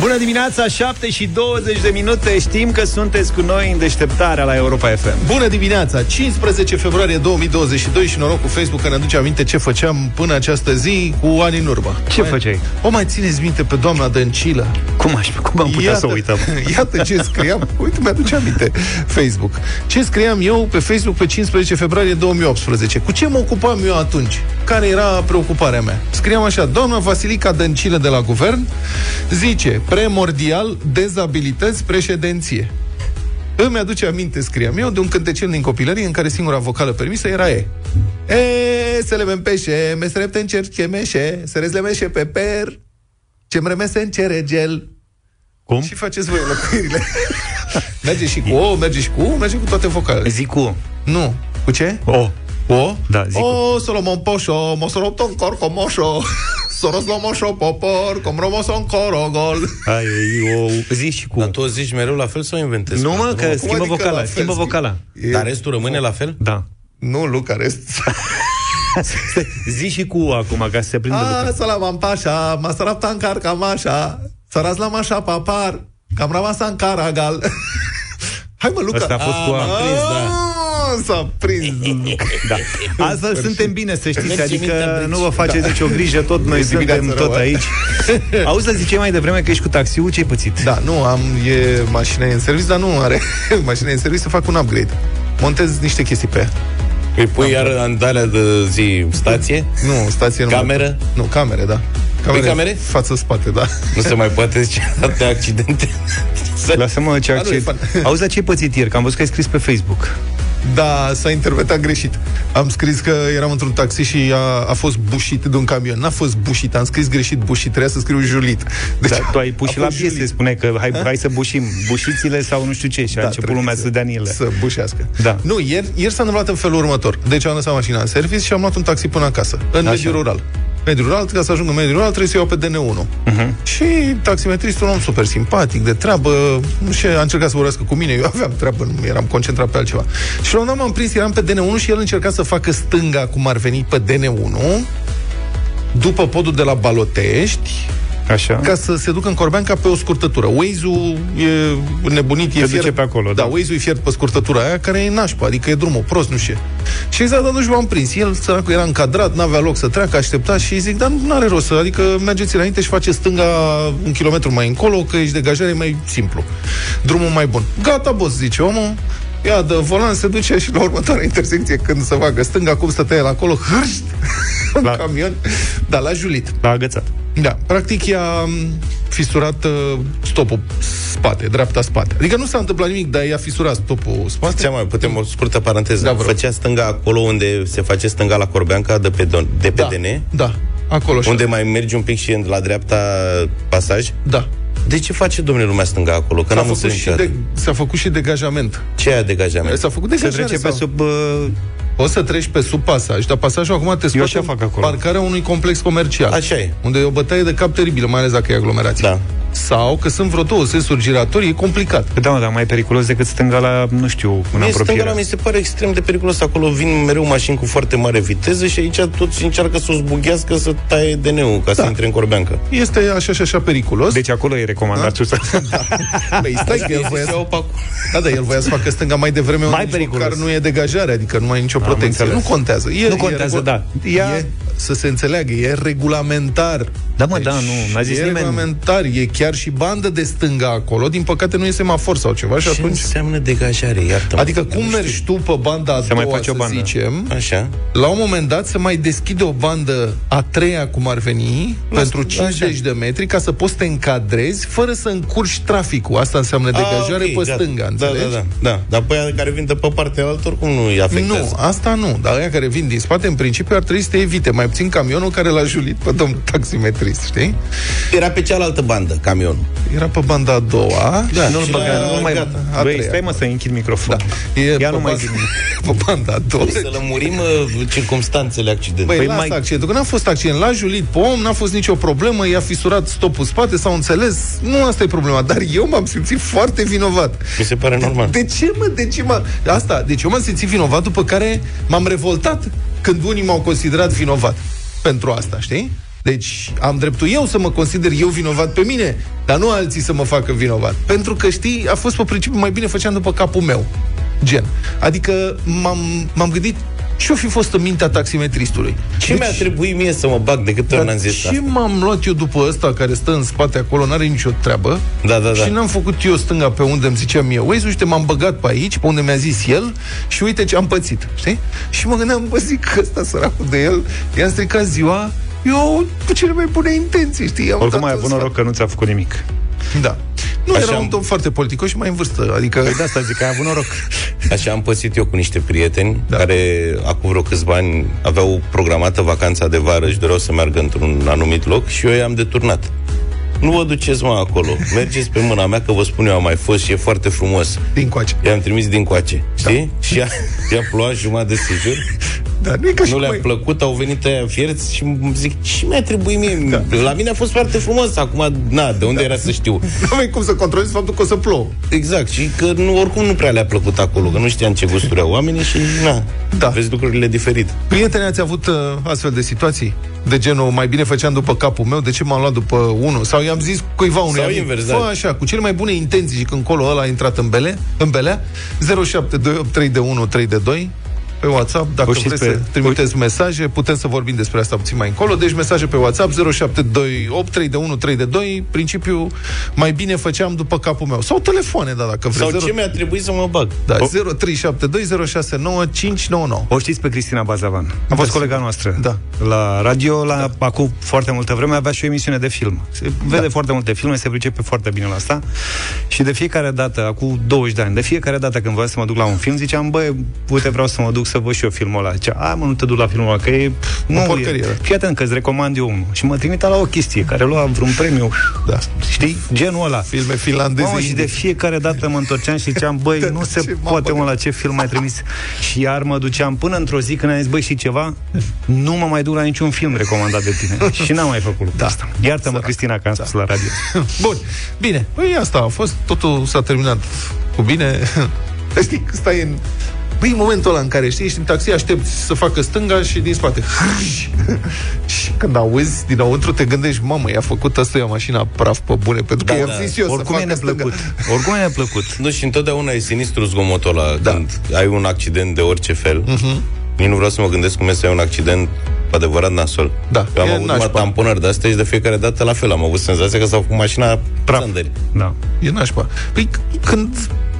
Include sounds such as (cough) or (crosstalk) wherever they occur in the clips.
Bună dimineața, 7 și 20 de minute Știm că sunteți cu noi în deșteptarea la Europa FM Bună dimineața, 15 februarie 2022 Și noroc cu Facebook că ne aduce aminte ce făceam până această zi cu ani în urmă Ce mai, făceai? O mai țineți minte pe doamna Dăncilă? Cum, aș, cum am putea iată, să uităm? (laughs) Iată ce scriam, uite, mi-aduce aminte Facebook Ce scriam eu pe Facebook pe 15 februarie 2018 Cu ce mă ocupam eu atunci? Care era preocuparea mea? Scriam așa, doamna Vasilica Dăncilă de la guvern Zice, Primordial, dezabilități, președinție. Îmi aduce aminte, scriam eu, de un cântecel din copilărie în care singura vocală permisă era E. E, să le mempeșe, me srepte în cer ce meșe, să rezlemeșe pe per, ce-mi remese în ceregel. Cum? Și faceți voi înlocuirile. (laughs) merge și cu O, merge și cu U, merge cu toate vocalele. Zic cu Nu. Cu ce? O. O? Da, zic O, Solomon Poșo, Mosoropton Corcomoșo. (laughs) Soros la moșo popor, cum romoson corogol. Ai, o zici și cu... Dar tu o zici mereu la fel sau inventezi? Nu, mă, că adică schimbă vocala, schimbă vocala. E... Dar restul rămâne la fel? Da. Nu, Luca, rest... (laughs) Zi și cu acum, ca să se prindă A, salam pașa, m-a sărat tancar cam așa, sărați la mașa papar, cam rămas în caragal. (laughs) Hai mă, Luca. Asta a fost cu a. Prins, da s-a prins. da. Altfel suntem bine, să știți, adică nu vă faceți da. nicio grijă, tot noi suntem tot aici. Auzi, dar ziceai mai devreme că ești cu taxiul, ce ai pățit? Da, nu, am, e mașina în serviciu, dar nu are (laughs) mașina în serviciu, să fac un upgrade. Montez niște chestii pe ea. Îi pui iar andalea de zi stație? Nu, stație nu. Cameră? Nu, camere, da. Camere, camere? Față-spate, da. Nu se mai poate zice de accidente. Lasă-mă ce accident. Auzi, dar ce ai pățit ieri? Că am văzut că ai scris pe Facebook. Da, s-a interpretat greșit. Am scris că eram într-un taxi și a, a fost bușit de un camion. N-a fost bușit, am scris greșit bușit, trebuia să scriu julit. Deci, Dar tu ai pus și la piese, spune că hai, hai să bușim bușițiile sau nu știu ce și da, a început lumea să dea ele. Să bușească. Da. Nu, ieri, ieri s-a întâmplat în felul următor. Deci am lăsat mașina în service și am luat un taxi până acasă, în Așa. mediul rural mediul rural, ca să ajung în mediul rural, trebuie să iau pe DN1. Uh-huh. Mhm. Și taximetristul un om super simpatic, de treabă, nu știu, a încercat să vorbească cu mine, eu aveam treabă, nu eram concentrat pe altceva. Și la un moment am prins, eram pe DN1 și el încerca să facă stânga, cum ar veni pe DN1, după podul de la Balotești, Așa. ca să se ducă în Corbeanca pe o scurtătură. Waze-ul e nebunit, e fiert. pe acolo, da. da Waze-ul e fiert pe scurtătura aia, care e nașpa, adică e drumul prost, nu știu Și exact atunci m-am prins. El, săracul, era încadrat, n-avea loc să treacă, aștepta și zic, dar nu are rost să, adică mergeți înainte și face stânga un kilometru mai încolo, că ești degajare mai simplu. Drumul mai bun. Gata, boss, zice omul, Ia de volan se duce și la următoarea intersecție când se facă stânga, cum stătea el acolo, hârșt, (laughs) la... camion, da, l-a julit. L-a agățat. Da, practic i-a fisurat uh, stopul spate, dreapta spate. Adică nu s-a întâmplat nimic, dar i-a fisurat stopul spate. Ce mai, putem o scurtă paranteză. Da, Făcea stânga acolo unde se face stânga la Corbeanca de pe, don, de pe da, DN? Da, acolo. Unde mai mergi un pic și la dreapta pasaj? Da. De ce face domnule lumea stânga acolo? Că s-a, făcut și de, s-a făcut și degajament. Ce e degajament? S-a făcut degajament. Se trece pe sub... Uh... Poți să treci pe sub pasaj, dar pasajul acum te scoate fac acolo. parcarea unui complex comercial. Așa e. Unde e o bătaie de cap teribilă, mai ales dacă e aglomerație. Da sau că sunt vreo două sensuri giratorii, e complicat. Da, mă, dar mai periculos decât stânga la, nu știu, în Mie apropiere. Stânga mi se pare extrem de periculos. Acolo vin mereu mașini cu foarte mare viteză și aici toți încearcă să o zbughească, să taie DN-ul ca da. să intre în corbeancă. Este așa și așa periculos. Deci acolo e recomandat da? (laughs) da. Băi, stai că el voia să... Da, da, el voia să facă stânga mai devreme mai periculos. care nu e degajare, adică nu mai e nicio protecție. Nu contează. E, nu contează, e, da. Ea... E, să se înțeleagă, e regulamentar. Da, mă, da, deci, da, nu, n-a zis e nimeni. regulamentar, e chiar și bandă de stânga acolo, din păcate nu e semafor sau ceva și Ce atunci... înseamnă degajare, iartă Adică cum mergi tu pe banda a se doua, mai face o să bandă. zicem, Așa. la un moment dat se mai deschide o bandă a treia, cum ar veni, la pentru 50 așa. de metri, ca să poți să te încadrezi fără să încurci traficul. Asta înseamnă degajare a, okay, pe gata. stânga, da, înțelegi? Da, da, da. Dar pe aia care vin de pe partea altă, oricum nu îi afectează. Nu, asta nu. Dar aia care vin din spate, în principiu, ar trebui să te evite. Mai puțin camionul care l-a julit pe domnul taximetrist, știi? Era pe cealaltă bandă, camionul. Era pe banda a doua. Da, nu-l băga, nu mai... Gata, Băi, stai mă să închid microfonul. Da. E Ia nu mai zic (laughs) Pe banda a doua. Să lămurim uh, circumstanțele accidentului. Băi, păi lasă mai... accidentul, că n-a fost accident. L-a julit pe om, n-a fost nicio problemă, i-a fisurat stopul spate, s-au înțeles. Nu asta e problema, dar eu m-am simțit foarte vinovat. Mi se pare normal. De ce, mă? De ce, mă? Asta, deci eu m-am simțit vinovat, după care m-am revoltat când unii m-au considerat vinovat. pentru asta, știi? Deci am dreptul eu să mă consider eu vinovat pe mine, dar nu alții să mă facă vinovat. Pentru că, știi, a fost pe principiu mai bine făceam după capul meu. Gen. Adică m-am, m-am gândit ce-o fi fost în mintea taximetristului? Ce deci, mi-a trebuit mie să mă bag de câte ori n-am zis Și asta? m-am luat eu după ăsta care stă în spate acolo, n-are nicio treabă. Da, da, da. Și n-am făcut eu stânga pe unde îmi zicea mie. Uite, uite, m-am băgat pe aici, pe unde mi-a zis el și uite ce am pățit, știi? Și mă gândeam, bă, zic că ăsta săracul de el i-a stricat ziua eu cu cele mai bune intenții, știi? Am Oricum mai avut noroc că nu ți-a făcut nimic. Da. Nu, Așa era am... un tom foarte politicos și mai în vârstă. Adică... Păi (laughs) de asta zic că ai avut noroc. Așa am păsit eu cu niște prieteni da. care acum vreo câțiva ani aveau programată vacanța de vară și doreau să meargă într-un anumit loc și eu i-am deturnat. Nu vă duceți, mă, acolo. Mergeți pe mâna mea, că vă spun eu, am mai fost și e foarte frumos. Din coace. I-am trimis din coace, da. știi? Și i-a, i-a plouat jumătate de sejur. Da, nu, e ca nu le-a mai... plăcut, au venit aia fierți și zic, ce mi-a trebuit mie? Da. La mine a fost foarte frumos, acum, na, de unde da. era să știu? (laughs) Nu ai cum să controlezi faptul că o să plouă. Exact, și că nu, oricum nu prea le-a plăcut acolo, că nu știam ce gusturi au oamenii și, na, da. vezi lucrurile diferit. Prieteni, ați avut uh, astfel de situații? De genul, mai bine făceam după capul meu, de ce m-am luat după unul? Sau i-am zis cuiva unui Sau invers, da. așa, cu cele mai bune intenții și când colo ăla a intrat în bele, în belea, 0728 3 de 1 3 de 2, pe WhatsApp. Dacă vreți pe... să trimiteți mesaje, putem să vorbim despre asta puțin mai încolo. Deci mesaje pe WhatsApp 0728 3 de 1 3 de 2. Principiu, mai bine făceam după capul meu. Sau telefoane, da, dacă vreți. Sau 0... ce mi-a trebuit să mă bag. Da, o... 0372069599. O știți pe Cristina Bazavan. A fost da. colega noastră. Da. La radio, la da. acum foarte multă vreme, avea și o emisiune de film. Se vede da. foarte multe filme, se pricepe foarte bine la asta. Și de fiecare dată, acum 20 de ani, de fiecare dată când voiam să mă duc la un film, ziceam, băi, uite, vreau să mă duc să văd și eu filmul ăla. Zicea, a, mă, nu te duc la filmul ăla, că e... Pf, nu, porcărie. E, fii atent că îți recomand eu unul. Și mă trimite la o chestie care lua vreun premiu. Da. Știi? Genul ăla. Filme finlandeze. Mamă, și de fiecare dată mă întorceam și ziceam, băi, (laughs) nu se poate, mă, la ce film mai trimis. Și iar mă duceam până într-o zi când am zis, băi, și ceva, nu mă mai duc la niciun film recomandat de tine. (laughs) și n-am mai făcut lucrul da. asta. Iartă-mă, Cristina, că am da. spus la radio. (laughs) Bun. Bine. Păi asta a fost. Totul s-a terminat cu bine. Știi, stai în Păi, în momentul ăla în care, știi, ești în taxi, aștepți să facă stânga și din spate. (laughs) și când auzi dinăuntru, te gândești, mamă, i-a făcut asta o mașina praf pe bune, pentru da, că da. i-am zis eu Oricum să facă plăcut. Oricum e plăcut. (laughs) Nu, și întotdeauna e sinistru zgomotul ăla da. când ai un accident de orice fel. Uh-huh. Nici nu vreau să mă gândesc cum este un accident adevărat nasol. Da, Eu am avut numai tamponări de astea și de fiecare dată la fel. Am avut senzația că s-a făcut mașina praf. Da. E nașpa. Păi când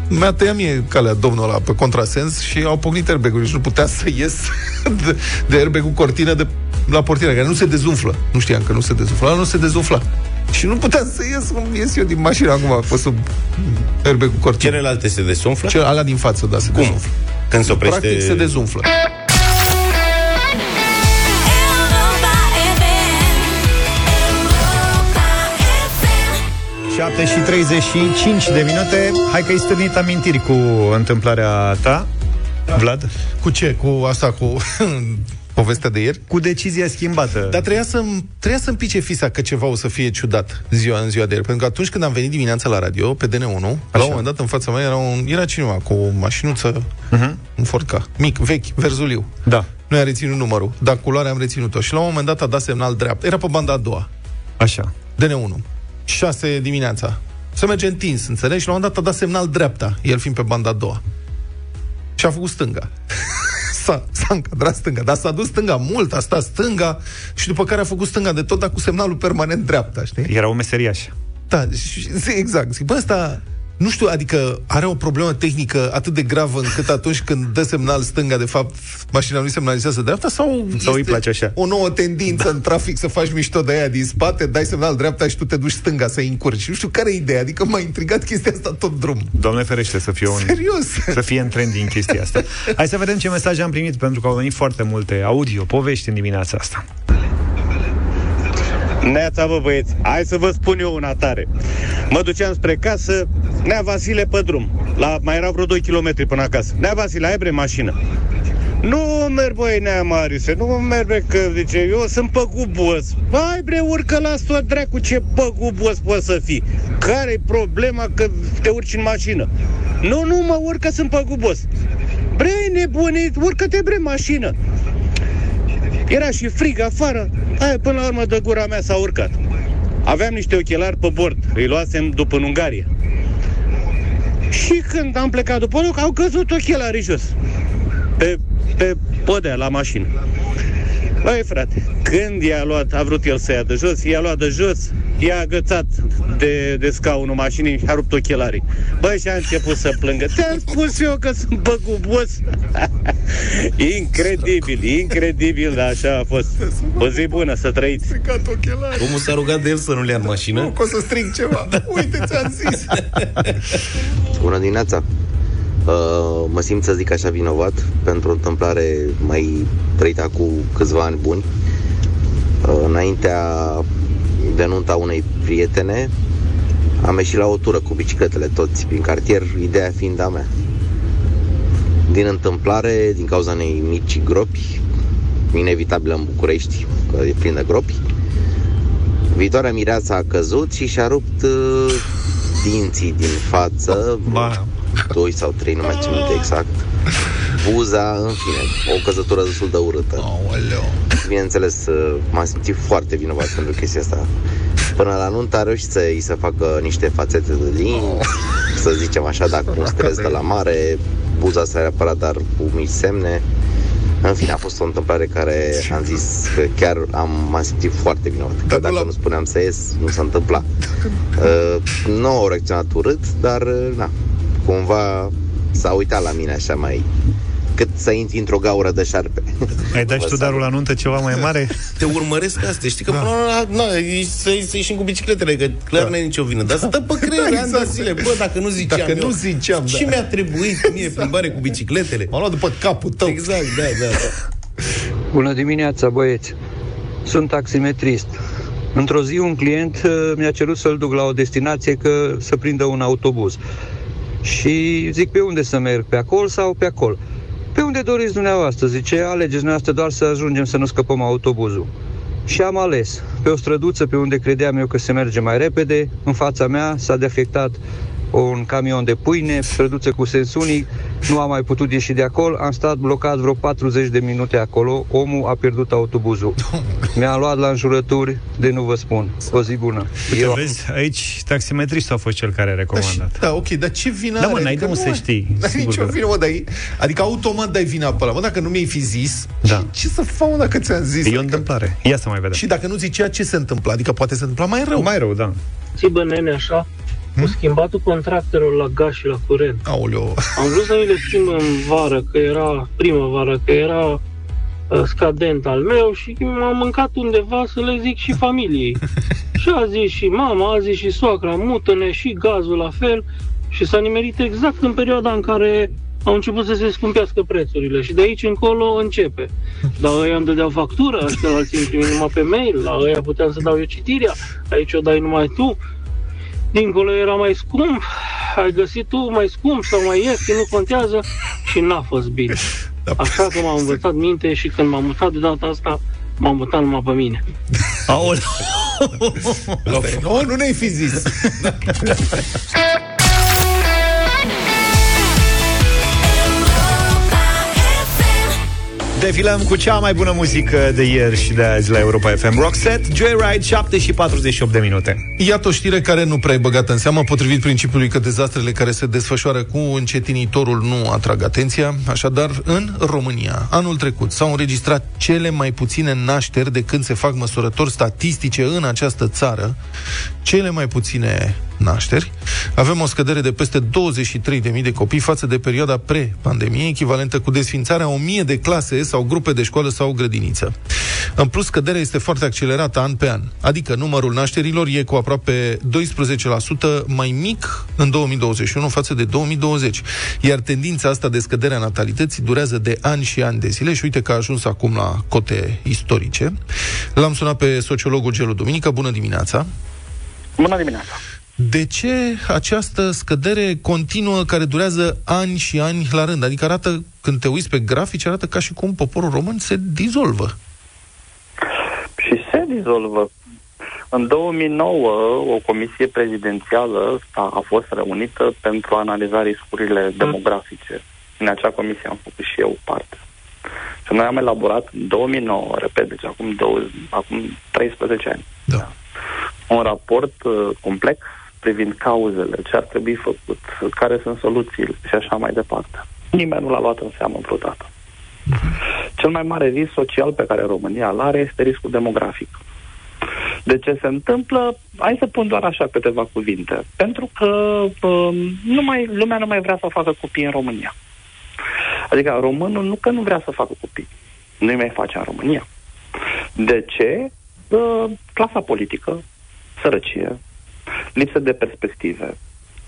mi-a tăiat mie calea domnul ăla pe contrasens și au pocnit airbag și nu putea să ies (laughs) de, de airbag cu cortină de la portiera, care nu se dezumflă. Nu știam că nu se dezumflă, nu se dezumfla. Și nu puteam să ies cum ies eu din mașină acum, pe sub airbag cu cortină. Celelalte se dezumflă? Cel, alea din față, da, se cum? dezumflă. Când se oprește... Practic se dezumflă. 7 și 35 de minute. Hai că ai stârnit amintiri cu întâmplarea ta, da. Vlad. Cu ce? Cu asta, cu (laughs) povestea de ieri? Cu decizia schimbată. Dar trebuia să-mi, trebuia să-mi pice fisa că ceva o să fie ciudat ziua în ziua de ieri. Pentru că atunci când am venit dimineața la radio, pe DN1, Așa. la un moment dat în fața mea era, un, era cineva cu o mașinuță, uh-huh. un Ford mic, vechi, verzuliu. Da. Nu i-a reținut numărul, dar culoarea am reținut-o. Și la un moment dat a dat semnal dreapta. Era pe banda a doua. Așa. DN1. 6 dimineața. Să merge întins, înțelegi? Și la un moment dat a dat semnal dreapta, el fiind pe banda a doua. Și a făcut stânga. (laughs) s-a, s-a încadrat stânga, dar s-a dus stânga mult, a stat stânga și după care a făcut stânga de tot, dar cu semnalul permanent dreapta, știi? Era o meseriașă. Da, exact. Zic, bă, ăsta nu știu, adică are o problemă tehnică atât de gravă încât atunci când dă semnal stânga, de fapt, mașina nu semnalizează dreapta sau, sau îi place așa? o nouă tendință da. în trafic să faci mișto de aia din spate, dai semnal dreapta și tu te duci stânga să-i încurci. Nu știu care e ideea, adică m-a intrigat chestia asta tot drum. Doamne ferește să fie un... Serios? Să fie în trending chestia asta. Hai să vedem ce mesaje am primit, pentru că au venit foarte multe audio, povești în dimineața asta. Neața, vă băieți, hai să vă spun eu una tare. Mă duceam spre casă, Nea Vasile pe drum. La, mai erau vreo 2 km până acasă. Nea Vasile, ai bre mașină. Nu merg, băi, Nea Marise, nu merg, că, zice, eu sunt păgubos. Hai, bre, urcă la tot dracu, ce păgubos poți să fii. Care-i problema că te urci în mașină? Nu, nu, mă urcă, sunt păgubos. Bre, nebunit, urcă-te, bre, mașină. Era și frig afară, aia până la urmă de gura mea s-a urcat. Aveam niște ochelari pe bord, îi luasem după în Ungaria. Și când am plecat după loc, au căzut ochelarii jos. Pe, pe podea la mașină. Băi, frate, când i-a luat, a vrut el să ia de jos, i-a luat de jos, i-a agățat de, de scaunul mașinii și a rupt ochelarii. Băi, și a început să plângă. Te-am spus eu că sunt băgubos. (laughs) incredibil, incredibil, dar așa a fost. O zi bună, să trăiți. Omul s-a rugat de el să nu le ia în mașină. Nu, că o să strig ceva. (laughs) Uite, ți-am zis. Bună dimineața! Uh, mă simt să zic așa vinovat pentru o întâmplare mai trăită cu câțiva ani buni. Uh, înaintea de nunta unei prietene, am ieșit la o tură cu bicicletele toți prin cartier, ideea fiind a mea. Din întâmplare, din cauza unei mici gropi, inevitabilă în București, că e plin de gropi, viitoarea mireața a căzut și și-a rupt uh, dinții din față, Ba, doi sau trei, nu mai țin minte exact. Buza, în fine, o căzătură destul de urâtă. Aoleu. Bineînțeles, uh, m-am simțit foarte vinovat pentru chestia asta. Până la nuntă a reușit să îi să facă niște fațete de lin, să zicem așa, dacă un stres de la mare, buza s-a reparat, dar cu mici semne. În fine, a fost o întâmplare care am zis că chiar am, m-am simțit foarte vinovat. Că Dar nu dacă la- nu spuneam să ies, nu se întâmpla. Uh, nu au reacționat urât, dar, uh, na, cumva s-a uitat la mine așa mai... Cât să intri într-o gaură de șarpe. ai dat și tu Vă darul la nuntă ceva mai mare? Te urmăresc astea. Știi că da. până la urmă, na, ești să, să ieșim cu bicicletele, că clar da. n-ai nicio vină. Dar stă pe creier Da, ani de exact. zile. Bă, dacă nu ziceam Dacă eu, nu ziceam, Ce da. mi-a trebuit mie plimbare cu bicicletele? M-am luat după capul tău. Exact, da, da, da. Bună dimineața, băieți! Sunt taximetrist. Într-o zi un client uh, mi-a cerut să-l duc la o destinație că să prindă un autobuz. Și zic, pe unde să merg? Pe acolo sau pe acolo? Pe unde doriți dumneavoastră? Zice, alegeți dumneavoastră doar să ajungem să nu scăpăm autobuzul. Și am ales. Pe o străduță pe unde credeam eu că se merge mai repede, în fața mea s-a defectat un camion de pâine, străduță cu sens unic, nu am mai putut ieși de acolo, am stat blocat vreo 40 de minute acolo, omul a pierdut autobuzul. Mi-a luat la înjurături de nu vă spun. O zi bună. Uite, Eu- vezi, aici taximetristul a fost cel care a Da, și, recomandat. da, ok, dar ce vină Da, mă, are? n-ai de Adică unde nu să ai- știi, (laughs) N-ai sigur nicio că- vină, mă, dai, adică automat dai vina pe ăla. Mă, dacă nu mi-ai fi zis, Da. ce, ce să fac, mă, dacă ți-am zis? E o Adică- întâmplare. Ia să mai vedem. Și dacă nu zicea, ce se întâmplă? Adică poate se întâmpla mai rău. Mai rău, da. țibă nene așa, cu schimbatul contractelor la gaz și la curent. Aoleu. Am vrut să mi le schimb în vară, că era primăvară, că era uh, scadent al meu și m-am mâncat undeva să le zic și familiei. (laughs) și a zis și mama, a zis și soacra, mută-ne și gazul la fel și s-a nimerit exact în perioada în care au început să se scumpească prețurile și de aici încolo începe. Dar ăia îmi dădeau factură, ăștia alții îmi trimit numai pe mail, la ăia puteam să dau eu citirea, aici o dai numai tu. Dincolo era mai scump, ai găsit tu mai scump sau mai ieftin, nu contează și n-a fost bine. Așa că m-am învățat minte și când m-am mutat de data asta, m-am mutat numai pe mine. Aoleu. Nu, nu ne-ai fi zis. (laughs) Defilăm cu cea mai bună muzică de ieri și de azi la Europa FM. Roxette, Joyride, 7 și 48 de minute. Iată o știre care nu prea e băgată în seamă, potrivit principiului că dezastrele care se desfășoară cu încetinitorul nu atrag atenția. Așadar, în România, anul trecut, s-au înregistrat cele mai puține nașteri de când se fac măsurători statistice în această țară. Cele mai puține nașteri. Avem o scădere de peste 23.000 de copii față de perioada pre-pandemie, echivalentă cu desfințarea 1.000 de clase sau grupe de școală sau grădiniță. În plus, scăderea este foarte accelerată an pe an, adică numărul nașterilor e cu aproape 12% mai mic în 2021 față de 2020. Iar tendința asta de scădere a natalității durează de ani și ani de zile și uite că a ajuns acum la cote istorice. L-am sunat pe sociologul Gelu Duminică. Bună dimineața! Bună dimineața! De ce această scădere continuă care durează ani și ani la rând? Adică arată, când te uiți pe grafici, arată ca și cum poporul român se dizolvă. Și se dizolvă. În 2009, o comisie prezidențială a, a fost reunită pentru a analiza riscurile demografice. În acea comisie am făcut și eu parte. Că noi am elaborat în 2009, repet, deci acum, două, acum 13 ani, Da. Un raport uh, complex privind cauzele, ce ar trebui făcut, care sunt soluțiile și așa mai departe. Nimeni nu l-a luat în seamă vreodată. Cel mai mare risc social pe care România îl are este riscul demografic. De ce se întâmplă? Hai să pun doar așa câteva cuvinte. Pentru că um, nu mai, lumea nu mai vrea să facă copii în România. Adică românul nu că nu vrea să facă copii. Nu-i mai face în România. De ce? Uh, clasa politică, sărăcie, lipsă de perspective,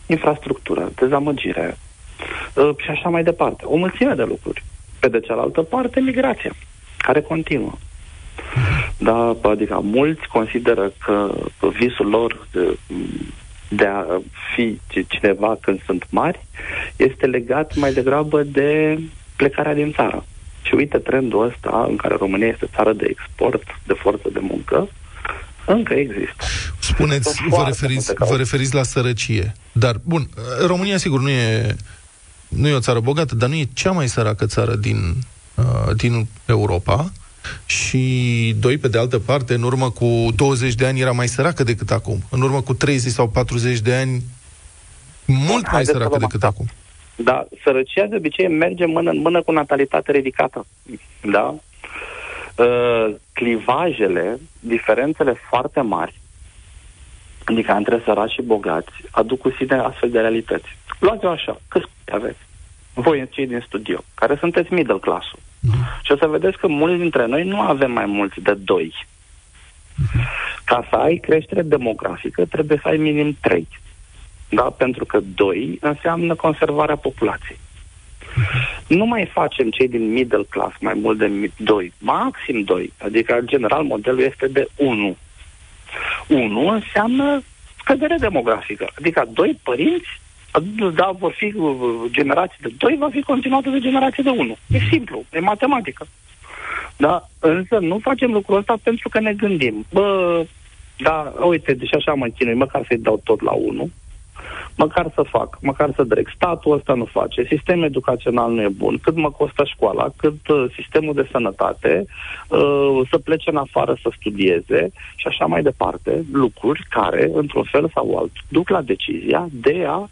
infrastructură, dezamăgire uh, și așa mai departe. O mulțime de lucruri. Pe de cealaltă parte, migrația, care continuă. Da, adică mulți consideră că visul lor de, de a fi cineva când sunt mari este legat mai degrabă de plecarea din țară. Și uite trendul ăsta în care România este țară de export de forță de muncă, încă există. Spuneți, Sunt vă foarte referiți, multe cauze. vă referiți la sărăcie. Dar, bun, România, sigur, nu e, nu e o țară bogată, dar nu e cea mai săracă țară din, uh, din Europa. Și, doi, pe de altă parte, în urmă cu 20 de ani era mai săracă decât acum. În urmă cu 30 sau 40 de ani, mult mai haideți să săracă vă decât mă- acum. Da, sărăcia de obicei merge mână în mână cu natalitate ridicată. Da? Uh, clivajele, diferențele foarte mari, adică între săraci și bogați, aduc cu sine astfel de realități. Luați-o așa, câți copii aveți? Voi, cei din studio, care sunteți middle class Și o să vedeți că mulți dintre noi nu avem mai mulți de doi. Ca să ai creștere demografică, trebuie să ai minim trei. Da? Pentru că doi înseamnă conservarea populației. Nu mai facem cei din middle class mai mult de mi- doi, maxim doi. Adică, în general, modelul este de 1. 1 înseamnă scădere demografică. Adică doi părinți, da, vor fi uh, generații de doi, va fi continuată de generație de 1. E simplu, e matematică. Da, însă nu facem lucrul ăsta pentru că ne gândim, bă, da, uite, deci așa mă chinui, măcar să-i dau tot la 1, măcar să fac, măcar să drec. Statul ăsta nu face, sistemul educațional nu e bun, cât mă costă școala, cât uh, sistemul de sănătate, uh, să plece în afară să studieze și așa mai departe, lucruri care, într-un fel sau altul, duc la decizia de a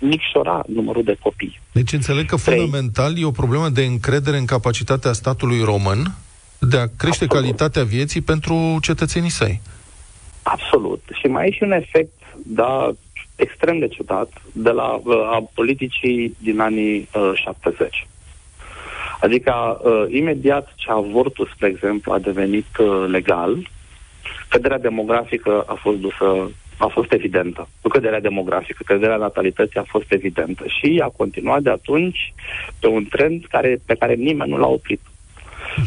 micșora numărul de copii. Deci înțeleg că Trei. fundamental e o problemă de încredere în capacitatea statului român de a crește Absolut. calitatea vieții pentru cetățenii săi. Absolut. Și mai e și un efect, da, extrem de ciudat, de la uh, a politicii din anii uh, 70. Adică, uh, imediat ce avortul, spre exemplu, a devenit uh, legal, căderea demografică a fost dusă a fost evidentă. Nu căderea demografică, căderea natalității a fost evidentă și a continuat de atunci pe un trend care, pe care nimeni nu l-a oprit.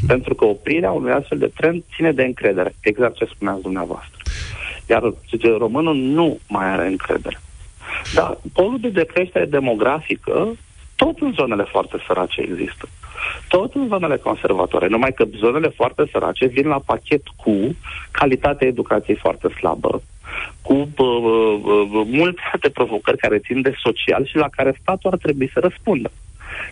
Pentru că oprirea unui astfel de trend ține de încredere, exact ce spuneați dumneavoastră. Iar zice, românul nu mai are încredere. Dar polul de decreștere demografică tot în zonele foarte sărace există. Tot în zonele conservatoare, numai că zonele foarte sărace vin la pachet cu calitatea educației foarte slabă, cu uh, uh, uh, multe alte provocări care țin de social și la care statul ar trebui să răspundă.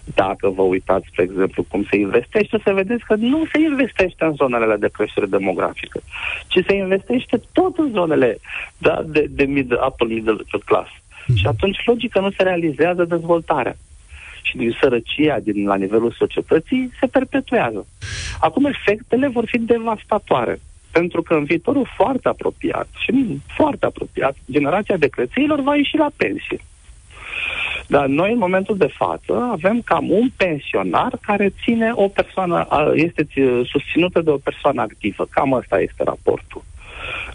Dacă vă uitați, spre exemplu, cum se investește, o să vedeți că nu se investește în zonele de creștere demografică, ci se investește tot în zonele da, de, de middle, upper middle class. Și atunci, logică, nu se realizează dezvoltarea. Și din sărăcia din, la nivelul societății se perpetuează. Acum, efectele vor fi devastatoare. Pentru că în viitorul foarte apropiat și foarte apropiat, generația de crețeilor va ieși la pensie. Dar noi, în momentul de față, avem cam un pensionar care ține o persoană, a, este ți- susținută de o persoană activă. Cam ăsta este raportul.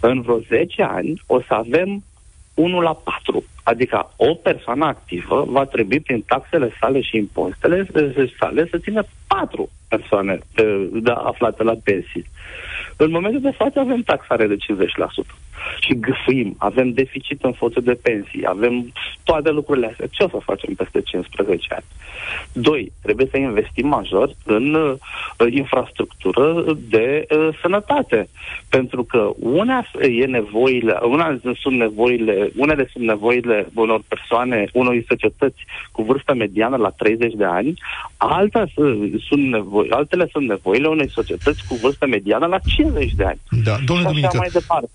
În vreo 10 ani o să avem 1 la 4. Adică o persoană activă va trebui prin taxele sale și impozitele sale să țină 4 persoane eh, da, aflate la pensii. În momentul de față avem taxare de 50% și gâfâim, avem deficit în fondul de pensii, avem toate lucrurile astea. Ce o să facem peste 15 ani? Doi, trebuie să investim major în uh, infrastructură de uh, sănătate. Pentru că una e nevoile, una sunt nevoile, unele sunt nevoile unor persoane, unor societăți cu vârstă mediană la 30 de ani, alta s- sunt nevo- nevoi, altele sunt nevoile unei societăți cu vârstă mediană la 50 de ani. Da, domnule și așa Duminică, mai departe.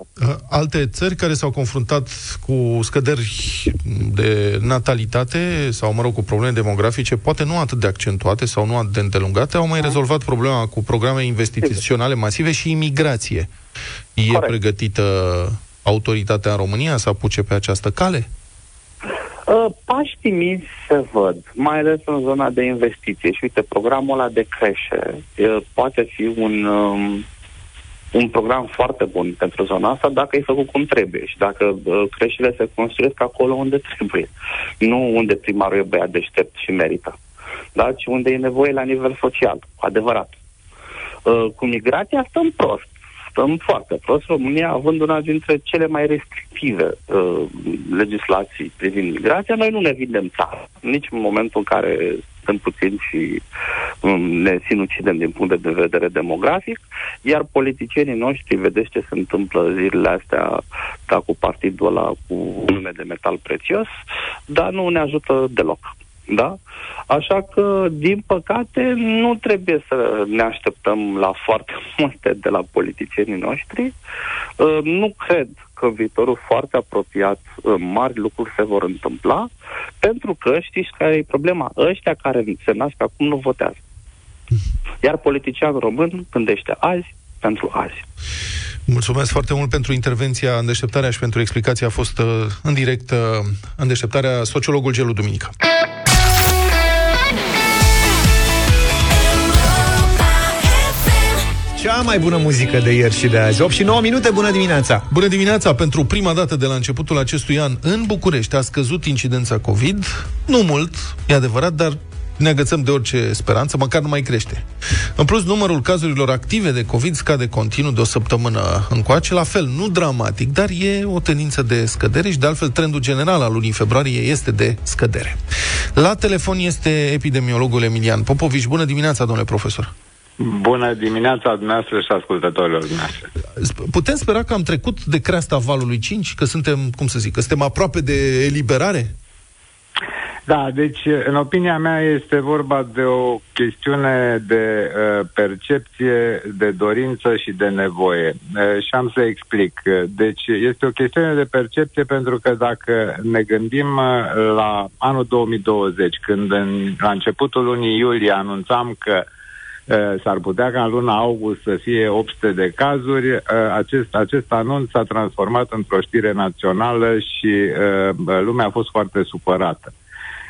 Uh, Alte țări care s-au confruntat cu scăderi de natalitate sau, mă rog, cu probleme demografice, poate nu atât de accentuate sau nu atât de îndelungate, au mai rezolvat problema cu programe investiționale masive și imigrație. E Corect. pregătită autoritatea în România să apuce pe această cale? Uh, Pași timizi se văd, mai ales în zona de investiție. Și uite, programul ăla de creșe uh, poate fi un, um, un program foarte bun pentru zona asta dacă e făcut cum trebuie și dacă uh, creșele se construiesc acolo unde trebuie. Nu unde primarul e băiat deștept și merită, da? ci unde e nevoie la nivel social, cu adevărat. Uh, cu migrația stăm prost. Stăm foarte prost. România, având una dintre cele mai restrictive uh, legislații privind migrația, noi nu ne vindem țara. Nici în momentul în care suntem puțini și um, ne sinucidem din punct de vedere demografic, iar politicienii noștri, vedeți ce se întâmplă zilele astea, da, cu partidul ăla cu nume de metal prețios, dar nu ne ajută deloc. Da? Așa că, din păcate, nu trebuie să ne așteptăm la foarte (laughs) multe de la politicienii noștri. Uh, Nu cred că în viitorul foarte apropiat uh, mari lucruri se vor întâmpla, pentru că știți care e problema? Ăștia care se nasc acum nu votează. (laughs) Iar politicianul român gândește azi pentru azi. Mulțumesc foarte mult pentru intervenția în deșteptarea și pentru explicația a fost uh, în direct uh, în deșteptarea sociologul Gelu Duminică. Cea mai bună muzică de ieri și de azi. 8 și 9 minute, bună dimineața! Bună dimineața! Pentru prima dată de la începutul acestui an, în București a scăzut incidența COVID. Nu mult, e adevărat, dar ne agățăm de orice speranță, măcar nu mai crește. În plus, numărul cazurilor active de COVID scade continuu de o săptămână încoace, la fel, nu dramatic, dar e o tendință de scădere și, de altfel, trendul general al lunii februarie este de scădere. La telefon este epidemiologul Emilian Popovici. Bună dimineața, domnule profesor! Bună dimineața dumneavoastră și ascultătorilor dumneavoastră. Putem spera că am trecut de creasta valului 5, că suntem, cum să zic, că suntem aproape de eliberare? Da, deci, în opinia mea, este vorba de o chestiune de uh, percepție, de dorință și de nevoie. Uh, și am să explic. Deci, este o chestiune de percepție pentru că dacă ne gândim uh, la anul 2020, când în, la începutul lunii iulie anunțam că uh, s-ar putea ca în luna august să fie 800 de cazuri, uh, acest, acest anunț s-a transformat într-o știre națională și uh, lumea a fost foarte supărată.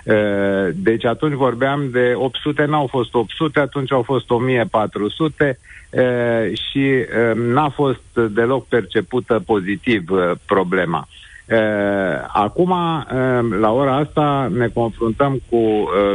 Uh, Deci atunci vorbeam de 800, n-au fost 800, atunci au fost 1400 uh, și uh, n-a fost deloc percepută pozitiv uh, problema. Uh, Acum, uh, la ora asta, ne confruntăm cu uh,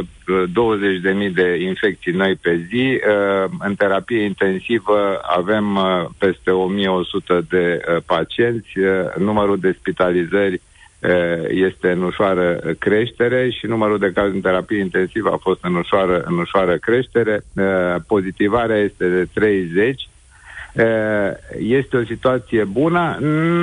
20.000 de infecții noi pe zi. Uh, În terapie intensivă avem uh, peste 1100 de uh, pacienți. Uh, Numărul de spitalizări uh, este în ușoară creștere și numărul de cazuri în terapie intensivă a fost în ușoară, în ușoară creștere. Uh, Pozitivarea este de 30. Uh, Este o situație bună?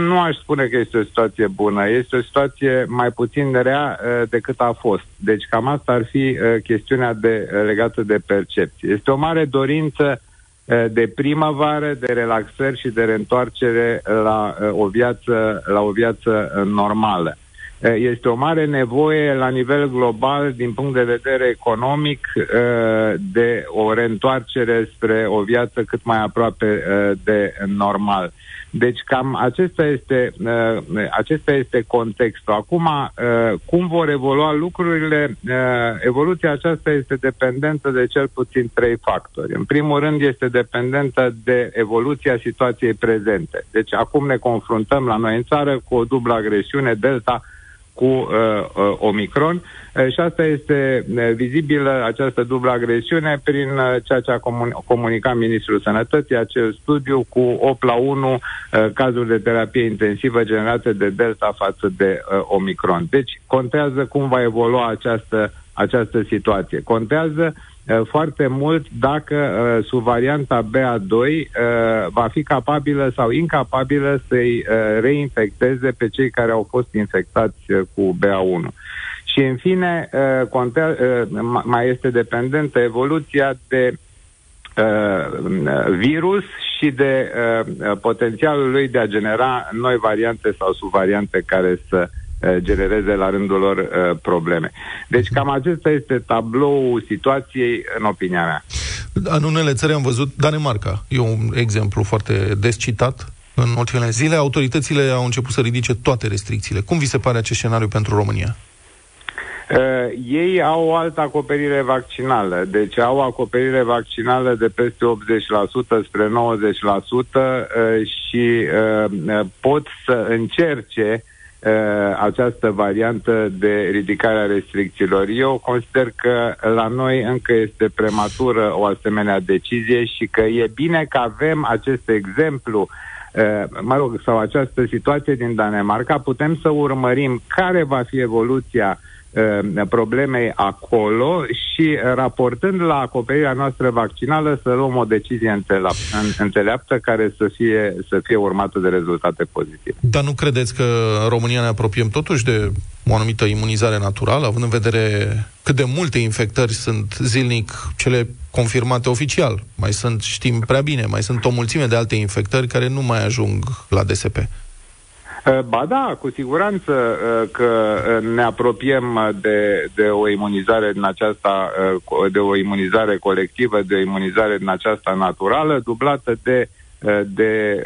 Nu aș spune că este o situație bună. Este o situație mai puțin rea uh, decât a fost. Deci cam asta ar fi uh, chestiunea de, uh, legată de percepție. Este o mare dorință uh, de primăvară, de relaxări și de reîntoarcere la uh, o viață, la o viață uh, normală. Uh, Este o mare nevoie la nivel global, din punct de vedere economic, uh, de o reîntoarcere spre o viață cât mai aproape uh, de normal. Deci cam acesta este, uh, acesta este contextul. Acum, uh, cum vor evolua lucrurile? Uh, evoluția aceasta este dependentă de cel puțin trei factori. În primul rând este dependentă de evoluția situației prezente. Deci acum ne confruntăm la noi în țară cu o dublă agresiune, Delta, cu uh, uh, Omicron uh, și asta este uh, vizibilă, această dublă agresiune, prin uh, ceea ce a comun- comunicat Ministrul Sănătății, acel studiu cu 8 la 1 uh, cazuri de terapie intensivă generate de Delta față de uh, Omicron. Deci contează cum va evolua această, această situație. Contează uh, foarte mult dacă uh, sub varianta BA2 uh, va fi capabilă sau incapabilă să-i uh, reinfecteze pe cei care au fost infectați uh, cu BA1. Și în fine, uh, contea, uh, ma- mai este dependentă evoluția de uh, virus și de uh, potențialul lui de a genera noi variante sau subvariante care să uh, genereze la rândul lor uh, probleme. Deci cam acesta este tabloul situației în opinia mea. În unele țări am văzut Danemarca. E un exemplu foarte des citat. În ultimele zile, autoritățile au început să ridice toate restricțiile. Cum vi se pare acest scenariu pentru România? Uh, ei au o altă acoperire vaccinală, deci au acoperire vaccinală de peste 80% spre 90% uh, și uh, uh, pot să încerce uh, această variantă de ridicare a restricțiilor. Eu consider că la noi încă este prematură o asemenea decizie și că e bine că avem acest exemplu uh, mă rog, sau această situație din Danemarca, putem să urmărim care va fi evoluția uh, Uh, problemei acolo și raportând la acoperirea noastră vaccinală să luăm o decizie înțeleaptă care să fie, să fie urmată de rezultate pozitive. Dar nu credeți că în România ne apropiem totuși de o anumită imunizare naturală, având în vedere cât de multe infectări sunt zilnic cele confirmate oficial? Mai sunt, știm prea bine, mai sunt o mulțime de alte infectări care nu mai ajung la DSP. Uh, ba da, cu siguranță uh, că uh, ne apropiem de, de o imunizare din aceasta, de o imunizare colectivă, de o imunizare din aceasta naturală, dublată de, de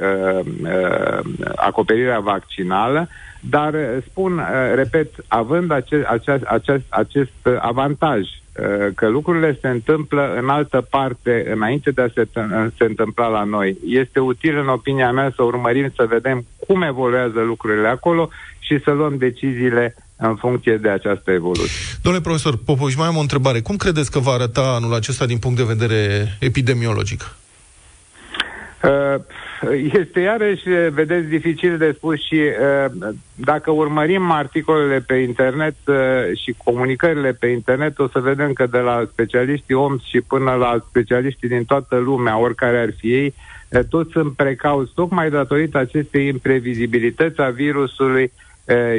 acoperirea vaccinală, dar spun, repet, având acest, acest, acest, acest avantaj Uh, că lucrurile se întâmplă în altă parte înainte de a se, se întâmpla la noi. Este util, în opinia mea, să urmărim, să vedem cum evoluează lucrurile acolo și să luăm deciziile în funcție de această evoluție. Domnule profesor Popovici, mai am o întrebare. Cum credeți că va arăta anul acesta din punct de vedere epidemiologic? Uh, este iarăși, vedeți, dificil de spus și uh, dacă urmărim articolele pe internet uh, și comunicările pe internet, o să vedem că de la specialiștii OMS și până la specialiștii din toată lumea, oricare ar fi ei, toți sunt precauți, tocmai datorită acestei imprevizibilități a virusului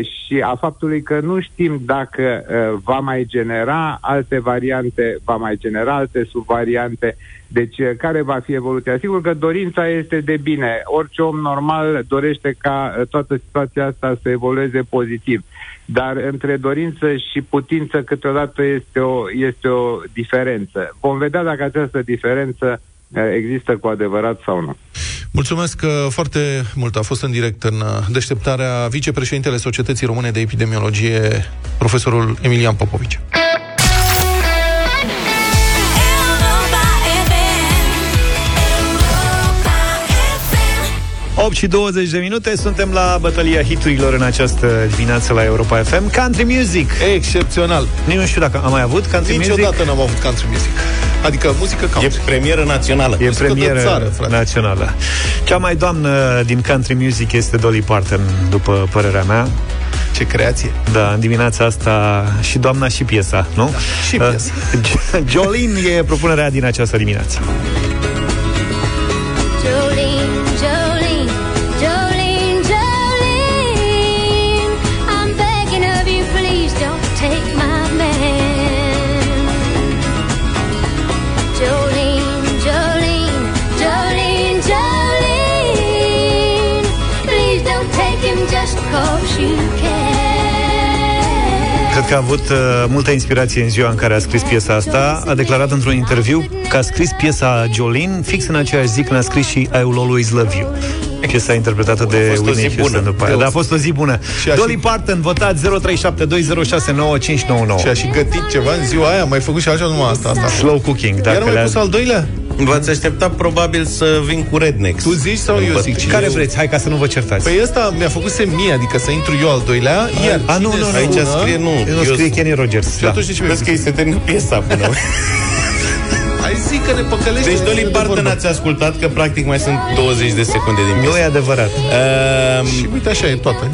și a faptului că nu știm dacă va mai genera alte variante, va mai genera alte subvariante, deci care va fi evoluția. Sigur că dorința este de bine. Orice om normal dorește ca toată situația asta să evolueze pozitiv. Dar între dorință și putință câteodată este o, este o diferență. Vom vedea dacă această diferență există cu adevărat sau nu. Mulțumesc uh, foarte mult. A fost în direct în uh, deșteptarea vicepreședintele Societății Române de Epidemiologie, profesorul Emilian Popovici. 8 și 20 de minute, suntem la bătălia hiturilor în această dimineață la Europa FM. Country Music! Excepțional! Nu știu dacă am mai avut country Niciodată music. n-am avut country music. Adică muzică country. E premieră națională. E Muzică de premieră țară, frate. națională. Cea mai doamnă din country music este Dolly Parton, după părerea mea. Ce creație! Da, în dimineața asta și doamna și piesa, nu? Da, și piesa. (laughs) Jolene e propunerea din această dimineață. Cred că a avut uh, multă inspirație în ziua în care a scris piesa asta. A declarat într-un interviu că a scris piesa Jolene fix în aceeași zi când a scris și I Will Always Love You. Piesa interpretată de fost o zi Whitney Houston bună. după aia. Da, a fost o zi bună. Și a Dolly și- Parton, votați 0372069599. Și a și gătit ceva în ziua aia, a mai făcut și așa numai asta. asta. Slow cooking, Iar dacă mai le pus al doilea? V-ați așteptat probabil să vin cu Rednex. Tu zici sau eu zic? Cine Care eu? vreți? Hai ca să nu vă certați. Păi ăsta mi-a făcut semn mie, adică să intru eu al doilea, iar A, nu, cine nu, nu. Aici sună- scrie nu. Nu Eu- scrie Kenny Rogers. Și Da. atunci de ce mi-ai Vezi că îi se termină piesa până. (laughs) Hai zic că ne păcălește. Deci Dolly de Parton vorbă. ați ascultat că practic mai sunt 20 de secunde din Nu piesă. e adevărat. Ehm, Și uite așa e toată.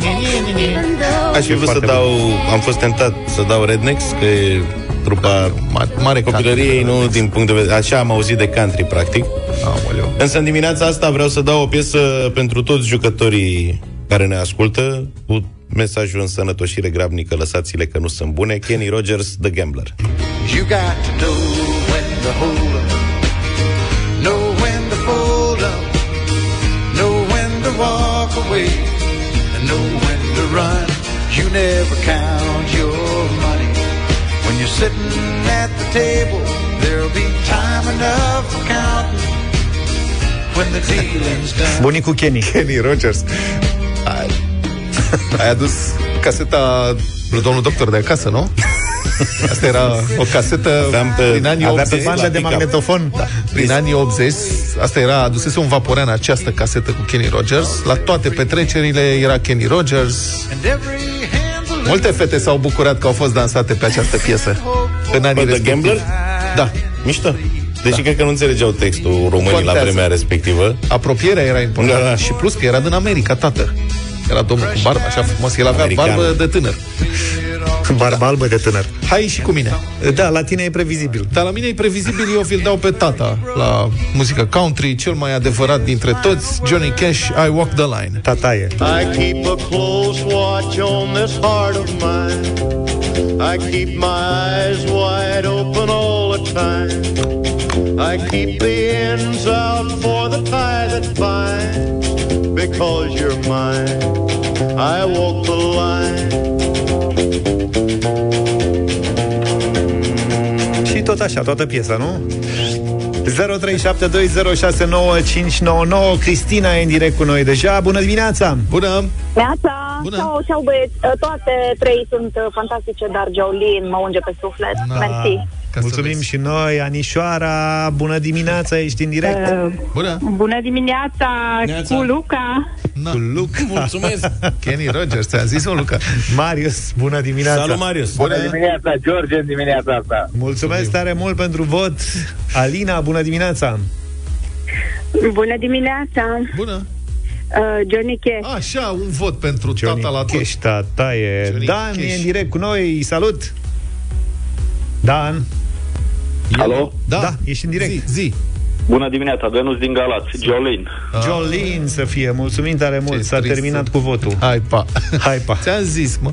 Aș fi vrut să foarte dau, am fost tentat să dau Rednex, că e trupa Mare, mare copilăriei, country. nu din punct de vedere, așa am auzit de country, practic. Aoleu. Însă în dimineața asta vreau să dau o piesă pentru toți jucătorii care ne ascultă, cu mesajul în sănătoșire grabnică, lăsați-le că nu sunt bune, Kenny Rogers, The Gambler. You got to know when to hold 'em know when to fold up, know when to walk away, and know when to run. You never count your money. When you're sitting at the table, there'll be time enough for counting. When the dealing's done. (laughs) Bunicul Kenny. Kenny Rogers. Ai, (laughs) ai adus caseta lui domnul doctor de acasă, nu? (laughs) (laughs) Asta era o casetă Aveam pe- din anii Avea 80. pe bandă la de pick-up. magnetofon. Da. Prin anii 80, asta era, adusese un vaporean această casetă cu Kenny Rogers. La toate petrecerile era Kenny Rogers. Multe fete s-au bucurat că au fost dansate pe această piesă în anii Bă, The respectivi. Gambler? Da. Mișto. Deși cred că nu înțelegeau textul românii la Contează. vremea respectivă. Apropierea era importantă. Da, da. Și plus că era din America, tată. Era domnul cu barbă, așa frumos. El avea American. barbă de tânăr. Barba albă de tânăr. Hai și cu mine. Da, la tine e previzibil. Dar la mine e previzibil, eu vi-l dau pe tata la muzică country, cel mai adevărat dintre toți, Johnny Cash, I Walk the Line. Tata e. I keep a close watch on this heart of mine. I keep my eyes wide open all the time. I keep the ends out for the tie that binds. Because you're mine, I walk the line. Tot așa, toată piesa, nu? 0372069599 Cristina e în direct cu noi deja. Bună dimineața! Bună! Neața, Bună. ceau, ceau băieți. Uh, Toate trei sunt uh, fantastice, dar Jolene mă unge pe suflet. Da. Mersi. Ca să Mulțumim vezi. și noi, Anișoara, bună dimineața, ești în direct Uh, Bună! bună dimineața Neața. cu Luca. Na. cu Luca. Mulțumesc! (laughs) Kenny Rogers, ți-am zis, mă, Luca. Marius, bună dimineața! Salut, Marius! Bună! dimineața, George, în dimineața asta. Mulțumesc tare mult pentru vot! Alina, bună dimineața! Bună dimineața, Bună! uh, Johnny Cash. Așa, un vot pentru Johnny tata la tot. Cash, tata e. Johnny Dan Cash. e în direct cu noi, salut! Dan, Alo? Da, Da, ești în direct. Zi, zi. Bună dimineața, Venus din Galați, Jolin. Jolin să fie, mulțumim tare mult, Ce s-a trist. terminat cu votul. Hai, pa. Hai, pa! Ți-am zis, mă.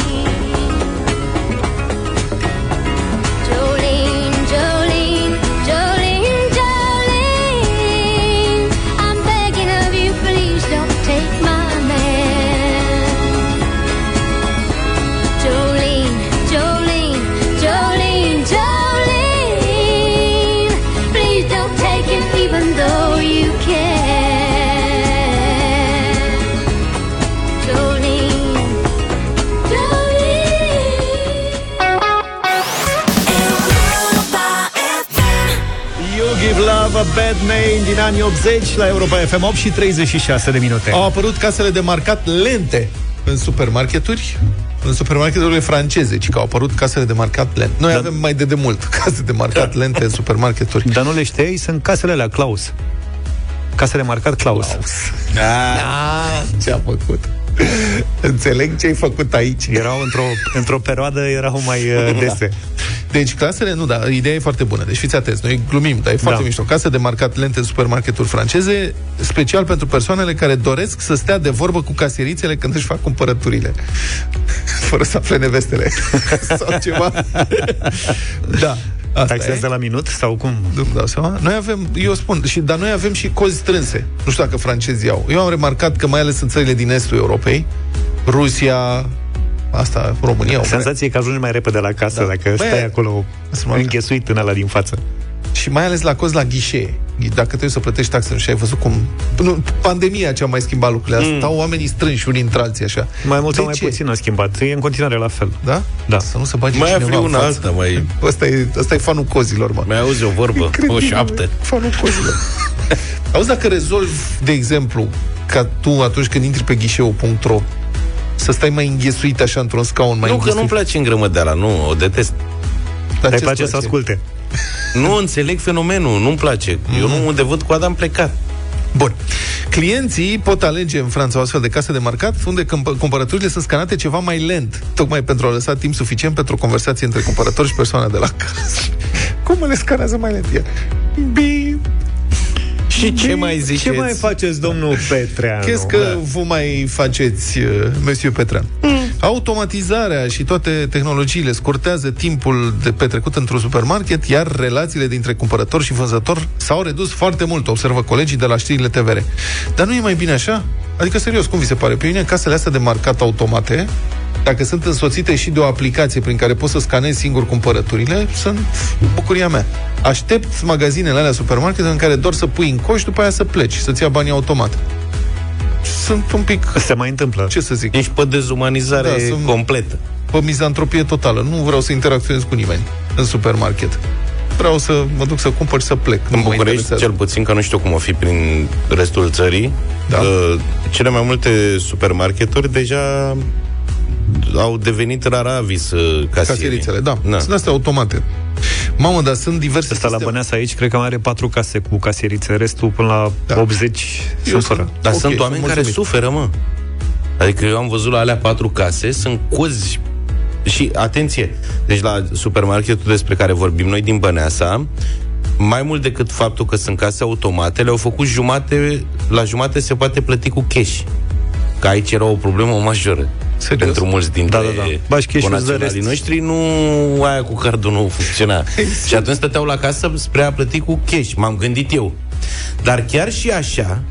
a Bad Name din anii 80 la Europa FM 8 și 36 de minute. Au apărut casele de marcat lente în supermarketuri, în supermarketurile franceze, ci că au apărut casele de marcat lente. Noi da. avem mai de demult (laughs) case de marcat lente în supermarketuri. Dar nu le știai? Sunt casele alea Klaus. Casele marcat Klaus. Klaus. Ah, ce-a făcut? Înțeleg ce ai făcut aici. Erau într-o, într-o perioadă erau mai uh, dese. (laughs) Deci clasele, nu, da, ideea e foarte bună. Deci fiți atenți, noi glumim, dar e foarte Da. mișto. Case de marcat lente în supermarketuri franceze, special pentru persoanele care doresc să stea de vorbă cu caserițele când își fac cumpărăturile. (laughs) Fără să afle nevestele. (laughs) Sau ceva. da. Asta Taxează e. la minut sau cum? Nu-mi dau seama. Noi avem, eu spun, și, dar noi avem și cozi strânse. Nu știu dacă francezii au. Eu am remarcat că mai ales în țările din estul Europei, Rusia, asta, România, Ucraina, Senzație că ajungi mai repede la casă Da. dacă Băi, stai acolo înghesuit în ala din față. Și mai ales la cozi la ghișee. Dacă trebuie să plătești taxe, nu știu, ai văzut cum... Nu, pandemia ce a mai schimbat lucrurile astea. Mm. Stau oamenii strânși unii între alții, așa. Mai mult sau De mai ce? puțin a schimbat. E în continuare la fel. Da? Da. Să nu se bage Mai cineva afli în una față. alta, mai... (laughs) Ăsta e, ăsta e fanul cozilor, mă. Mai auzi o vorbă, o Incredibil, șapte. Fanul cozilor. (laughs) Auzi, dacă rezolvi, de exemplu, ca tu atunci când intri pe ghișeu.ro să stai mai înghesuit așa într-un scaun mai Nu, că înghesuit. nu-mi place îngrămădeala, nu, o detest. Dar Îi ce-ți place să asculte. Nu înțeleg fenomenul, nu-mi place. Eu nu unde văd coada am plecat. Bun. Clienții pot alege în Franța o astfel de case de marcat unde câmp- cumpărăturile sunt scanate ceva mai lent, tocmai pentru a lăsa timp suficient pentru o conversație între cumpărător și persoana de la casă. (laughs) Cum le scanează mai lent? Ia. Bi, Și ce mai ziceți? Ce mai faceți, domnul Petreanu? Crezi că vă mai faceți, uh, Monsieur Petrean? Automatizarea și toate tehnologiile scurtează timpul de petrecut într-un supermarket, iar relațiile dintre cumpărător și vânzător s-au redus foarte mult, observă colegii de la știrile TVR. Dar nu e mai bine așa? Adică, serios, cum vi se pare? Pe mine, casele astea de marcat automate, dacă sunt însoțite și de o aplicație prin care poți să scanezi singur cumpărăturile, sunt bucuria mea. Aștept magazinele alea supermarket în care doar să pui în coș, după aia să pleci, să-ți ia banii automat. Sunt un pic... Se mai întâmplă. Ce să zic? Ești pe dezumanizare Da, sunt- completă. Pe mizantropie totală. Nu vreau să interacționez cu nimeni în supermarket. Vreau să mă duc să cumpăr și să plec. Nu În mă București, interesează. cel puțin, că nu știu cum o fi prin restul țării, Da. uh, cele mai multe supermarketuri deja au devenit rara avis uh, casierii. Caserițele, da. Na. Sunt astea automate. Mamă, dar sunt diverse Ăsta la sisteme. Băneasa aici, cred că mai are patru case cu casierițe, restul până la Da. 80 Eu sunt fără. Dar Ok, sunt sunt oameni care mulțumit. suferă, mă. Adică eu am văzut la alea patru case, sunt cozi și, atenție, deci la supermarketul despre care vorbim noi din Băneasa, mai mult decât faptul că sunt case automate, le-au făcut jumate, la jumate se poate plăti cu cash. Că aici era o problemă majoră. Serios? Pentru mulți dintre Da, da, da. Bași cash-ul, îți dă conaționalii rest. noștri, nu aia cu cardul nu funcționa. (laughs) și atunci stăteau la casă spre a plăti cu cash. M-am gândit eu. Dar chiar și așa,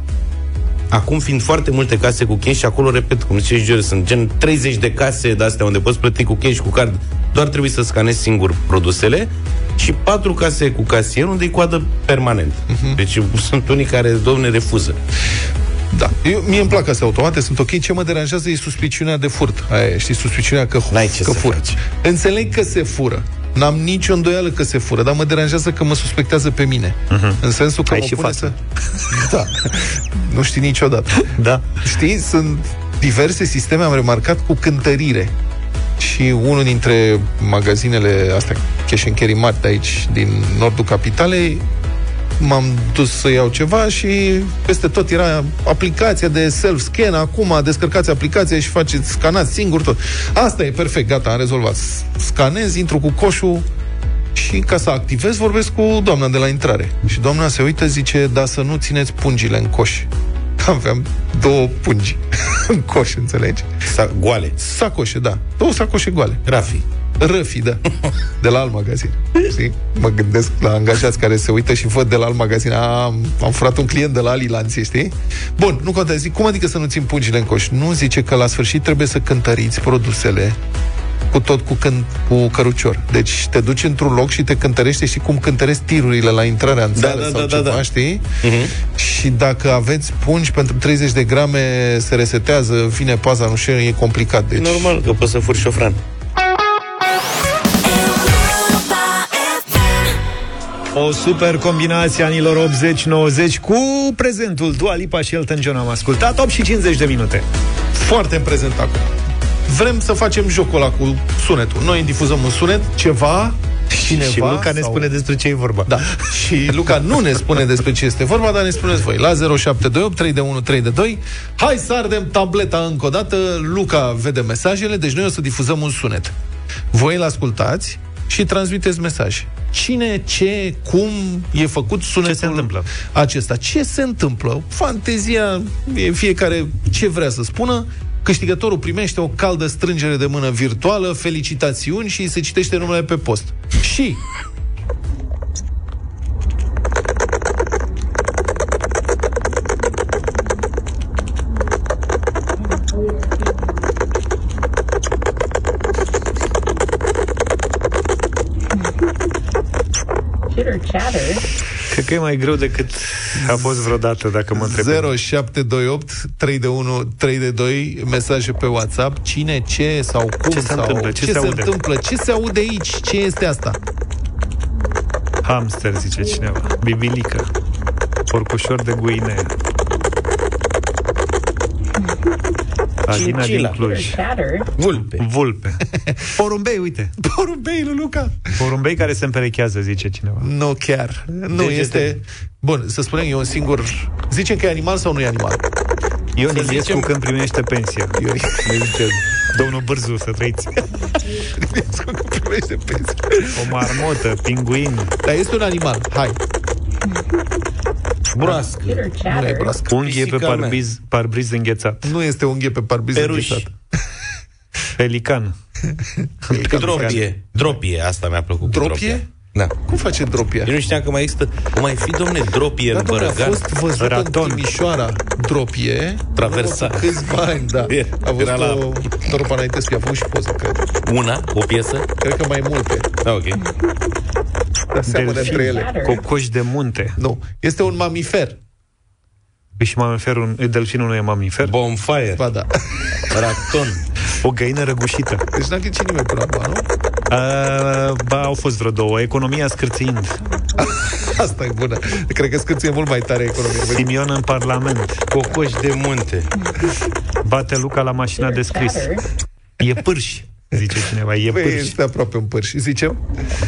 Acum fiind foarte multe case cu cash și acolo, repet, cum zice George, sunt gen 30 de case de astea unde poți plăti cu cash, cu card, doar trebuie să scanezi singur produsele și patru case cu casier unde e coadă permanent. Uh-huh. Deci sunt unii care, domne, refuză. Da. Eu, mie îmi plac astea automate, sunt ok. Ce mă deranjează e suspiciunea de furt. Aia, e, știi, suspiciunea că, N-ai ce că să fură. faci. Înțeleg că se fură. N-am nicio îndoială că se fură, dar mă deranjează că mă suspectează pe mine. În sensul că Ai mă și pune față. să... (laughs) Da. Nu știi niciodată. Da. Știi, sunt diverse sisteme, am remarcat, cu cântărire. Și unul dintre magazinele astea, cash and carry mari de aici, din nordul capitalei, m-am dus să iau ceva și peste tot era aplicația de self-scan, acum descărcați aplicația și faceți, scanați singur tot. Asta e perfect, gata, am rezolvat. Scanez, intru cu coșul și ca să activez vorbesc cu doamna de la intrare. Și doamna se uită, zice, da să nu țineți pungile în coș. (laughs) Aveam două pungi (laughs) în coș, înțelegi? Sa- goale. Sacoșe, da. Două sacoșe goale. Rafi. Răfi, da. De la alt magazin. Știi? Mă gândesc la angajați care se uită și văd de la alt magazin. Am, am furat un client de la Alilanție, știi? Bun, nu contează. Zic, cum adică să nu țin pungile în coș? Nu zice că la sfârșit trebuie să cântăriți produsele cu tot cu, când, cu cărucior. Deci te duci într-un loc și te cântărește și cum cântăresc tirurile la intrarea în Da, țară da, sau da, da, ceva, da. știi? Uh-huh. Și dacă aveți pungi pentru 30 de grame se resetează, vine paza, nu știu, e complicat. Deci... Normal că poți să furi șofran. O super combinație anilor 80-90 cu prezentul Dua Lipa și Elton John am ascultat 8 și 50 de minute. Foarte în prezent acum. Vrem să facem jocul ăla cu sunetul. Noi difuzăm un sunet, ceva, cineva... și Luca ne sau- spune despre ce e vorba. Da. Și Luca nu ne spune despre ce este vorba, dar ne spuneți voi. La 0728 3 de 1 3 de 2. Hai să ardem tableta încă o dată. Luca vede mesajele, deci noi o să difuzăm un sunet. Voi îl ascultați și transmiteți mesaje. Cine, ce, cum e făcut sunetul ce se întâmplă? acesta? Ce se întâmplă? Fantezia e fiecare ce vrea să spună. Câștigătorul primește o caldă strângere de mână virtuală, felicitațiuni și îi se citește numele pe post. Și Cred că e mai greu decât a fost vreodată, dacă mă întreb. 0728 3 de 1 3 de 2 mesaje pe WhatsApp. Cine, ce sau cum Ce se sau întâmplă? Ce ce se se aude? întâmplă? Ce se aude aici? Ce este asta? Hamster, zice cineva. Bibilică. Porcușor de guinee. Adina din Cincila. Cluj. Chatter. Vulpe. Vulpe. (laughs) Porumbei, uite. Porumbei, lui Luca. Porumbei care se împerechează, zice cineva. Nu chiar. Nu Degete. este... Bun, să spunem, e un singur... Zicem că e animal sau nu e animal? Ion Să Iliescu zicem- când primește pensia. Ion... Ne zice domnul Bârzu să trăiți. (laughs) primește pensia. O marmotă, pinguin. Dar este un animal. Hai. Broască. Chitter Nu e chatter. broască. Unghie pe Pisica mea. parbriz, parbriz înghețat. Nu este unghie pe parbriz Peruș. înghețat. Pelican. Dropie. Dropie, asta mi-a plăcut. cu Dropie? Da. Cum face dropia? Eu nu știam că mai există. O mai fi, domne, dropie Da, în domnule, a Bărăgan. fost văzută Raton. în Timișoara Dropie Traversa. în urmă cu câțiva ani, da. E, A fost era la- o Doru Panaitescu, a fost și poză, cred. Una, o piesă. Cred că mai multe. Da, ok. Dar seamănă Delfin. între ele. Cocoș de munte. Nu. Este un mamifer. Păi și mamiferul, delfinul nu e mamifer? Bonfire. Ba da. Raton. O găină răgușită. Deci n-a ghicit nimeni până acum, nu? A, ba, au fost vreo două. Economia scârțind. (laughs) Asta e bună. Cred că scârție mult mai tare economia. Simion în Parlament. Cocoș de munte. Bate Luca la mașina de scris. E pârș, zice cineva. E Băi, pârș. este aproape un pârș. Zicem?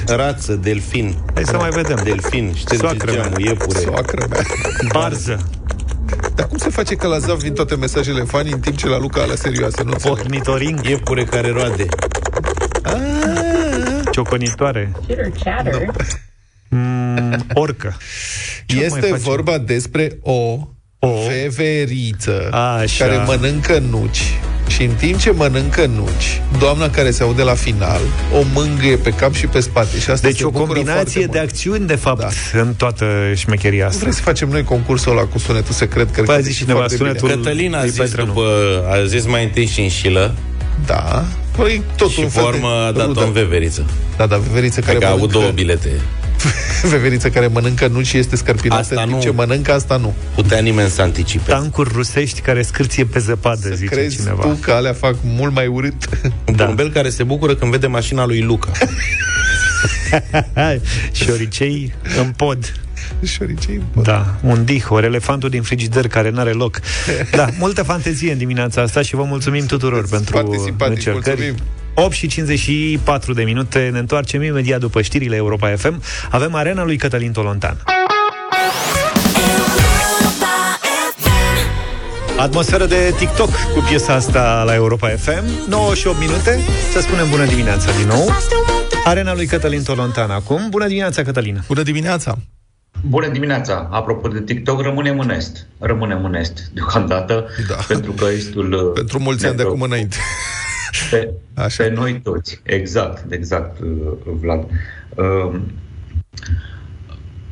Rață, delfin. Hai să mai vedem. Delfin, șterge Soacră mea. geamul, iepure. Soacră mea. Barză. Dar cum se face că la Zav vin toate mesajele fani în timp ce la Luca alea serioase? Nu înțeleg. Ornitoring. Iepure care roade. Cioconitoare. Chitter chatter. Mm, orcă. Ce mai Este facem? vorba despre o, O? veveriță Așa. care mănâncă nuci și în timp ce mănâncă nuci, doamna care se aude la final o mângâie pe cap și pe spate. Și asta Deci se o bucură combinație foarte de mult. acțiuni, de fapt, Da. în toată șmecheria asta. Vrei să facem noi concursul ăla cu sunetul secret? Cred Păi că a zis e cineva, foarte bine. sunetul- Cătălin a Lui zis, Petreanu. după, a zis mai întâi și înșilă Da. Păi, tot și un fel formă a de dat-o rudă. în veveriță. Da, da, veveriță care Că a avut mănâncă, două bilete. (laughs) veveriță care mănâncă nuci și este scărpinată Asta în timp nu. ce mănâncă, asta nu. Putea nimeni să anticipe. Tancuri rusești care scârție pe zăpadă, Să zice crezi cineva. tu că alea fac mult mai urât? Un Da. porumbel care se bucură când vede mașina lui Luca. (laughs) Șoricei în pod. Șoricei, Da, un dihor, elefantul din frigider care n-are loc. (laughs) Da, multă fantezie în dimineața asta și vă mulțumim tuturor pentru foarte simpatic, încercări. mulțumim. 8 și 54 de minute, ne întoarcem imediat după știrile Europa FM. Avem arena lui Cătălin Tolontan. Atmosferă de TikTok cu piesa asta la Europa FM 9 și 8 minute Să spunem bună dimineața din nou Arena lui Cătălin Tolontan acum Bună dimineața, Cătălin Bună dimineața! Bună dimineața! Apropo de TikTok, rămânem în Est. Rămânem în Est deocamdată, Da. pentru că Estul... uh, Pentru mulți ani de ne acum înainte. Pe, Așa. pe noi toți. Exact, exact, uh, Vlad. Uh,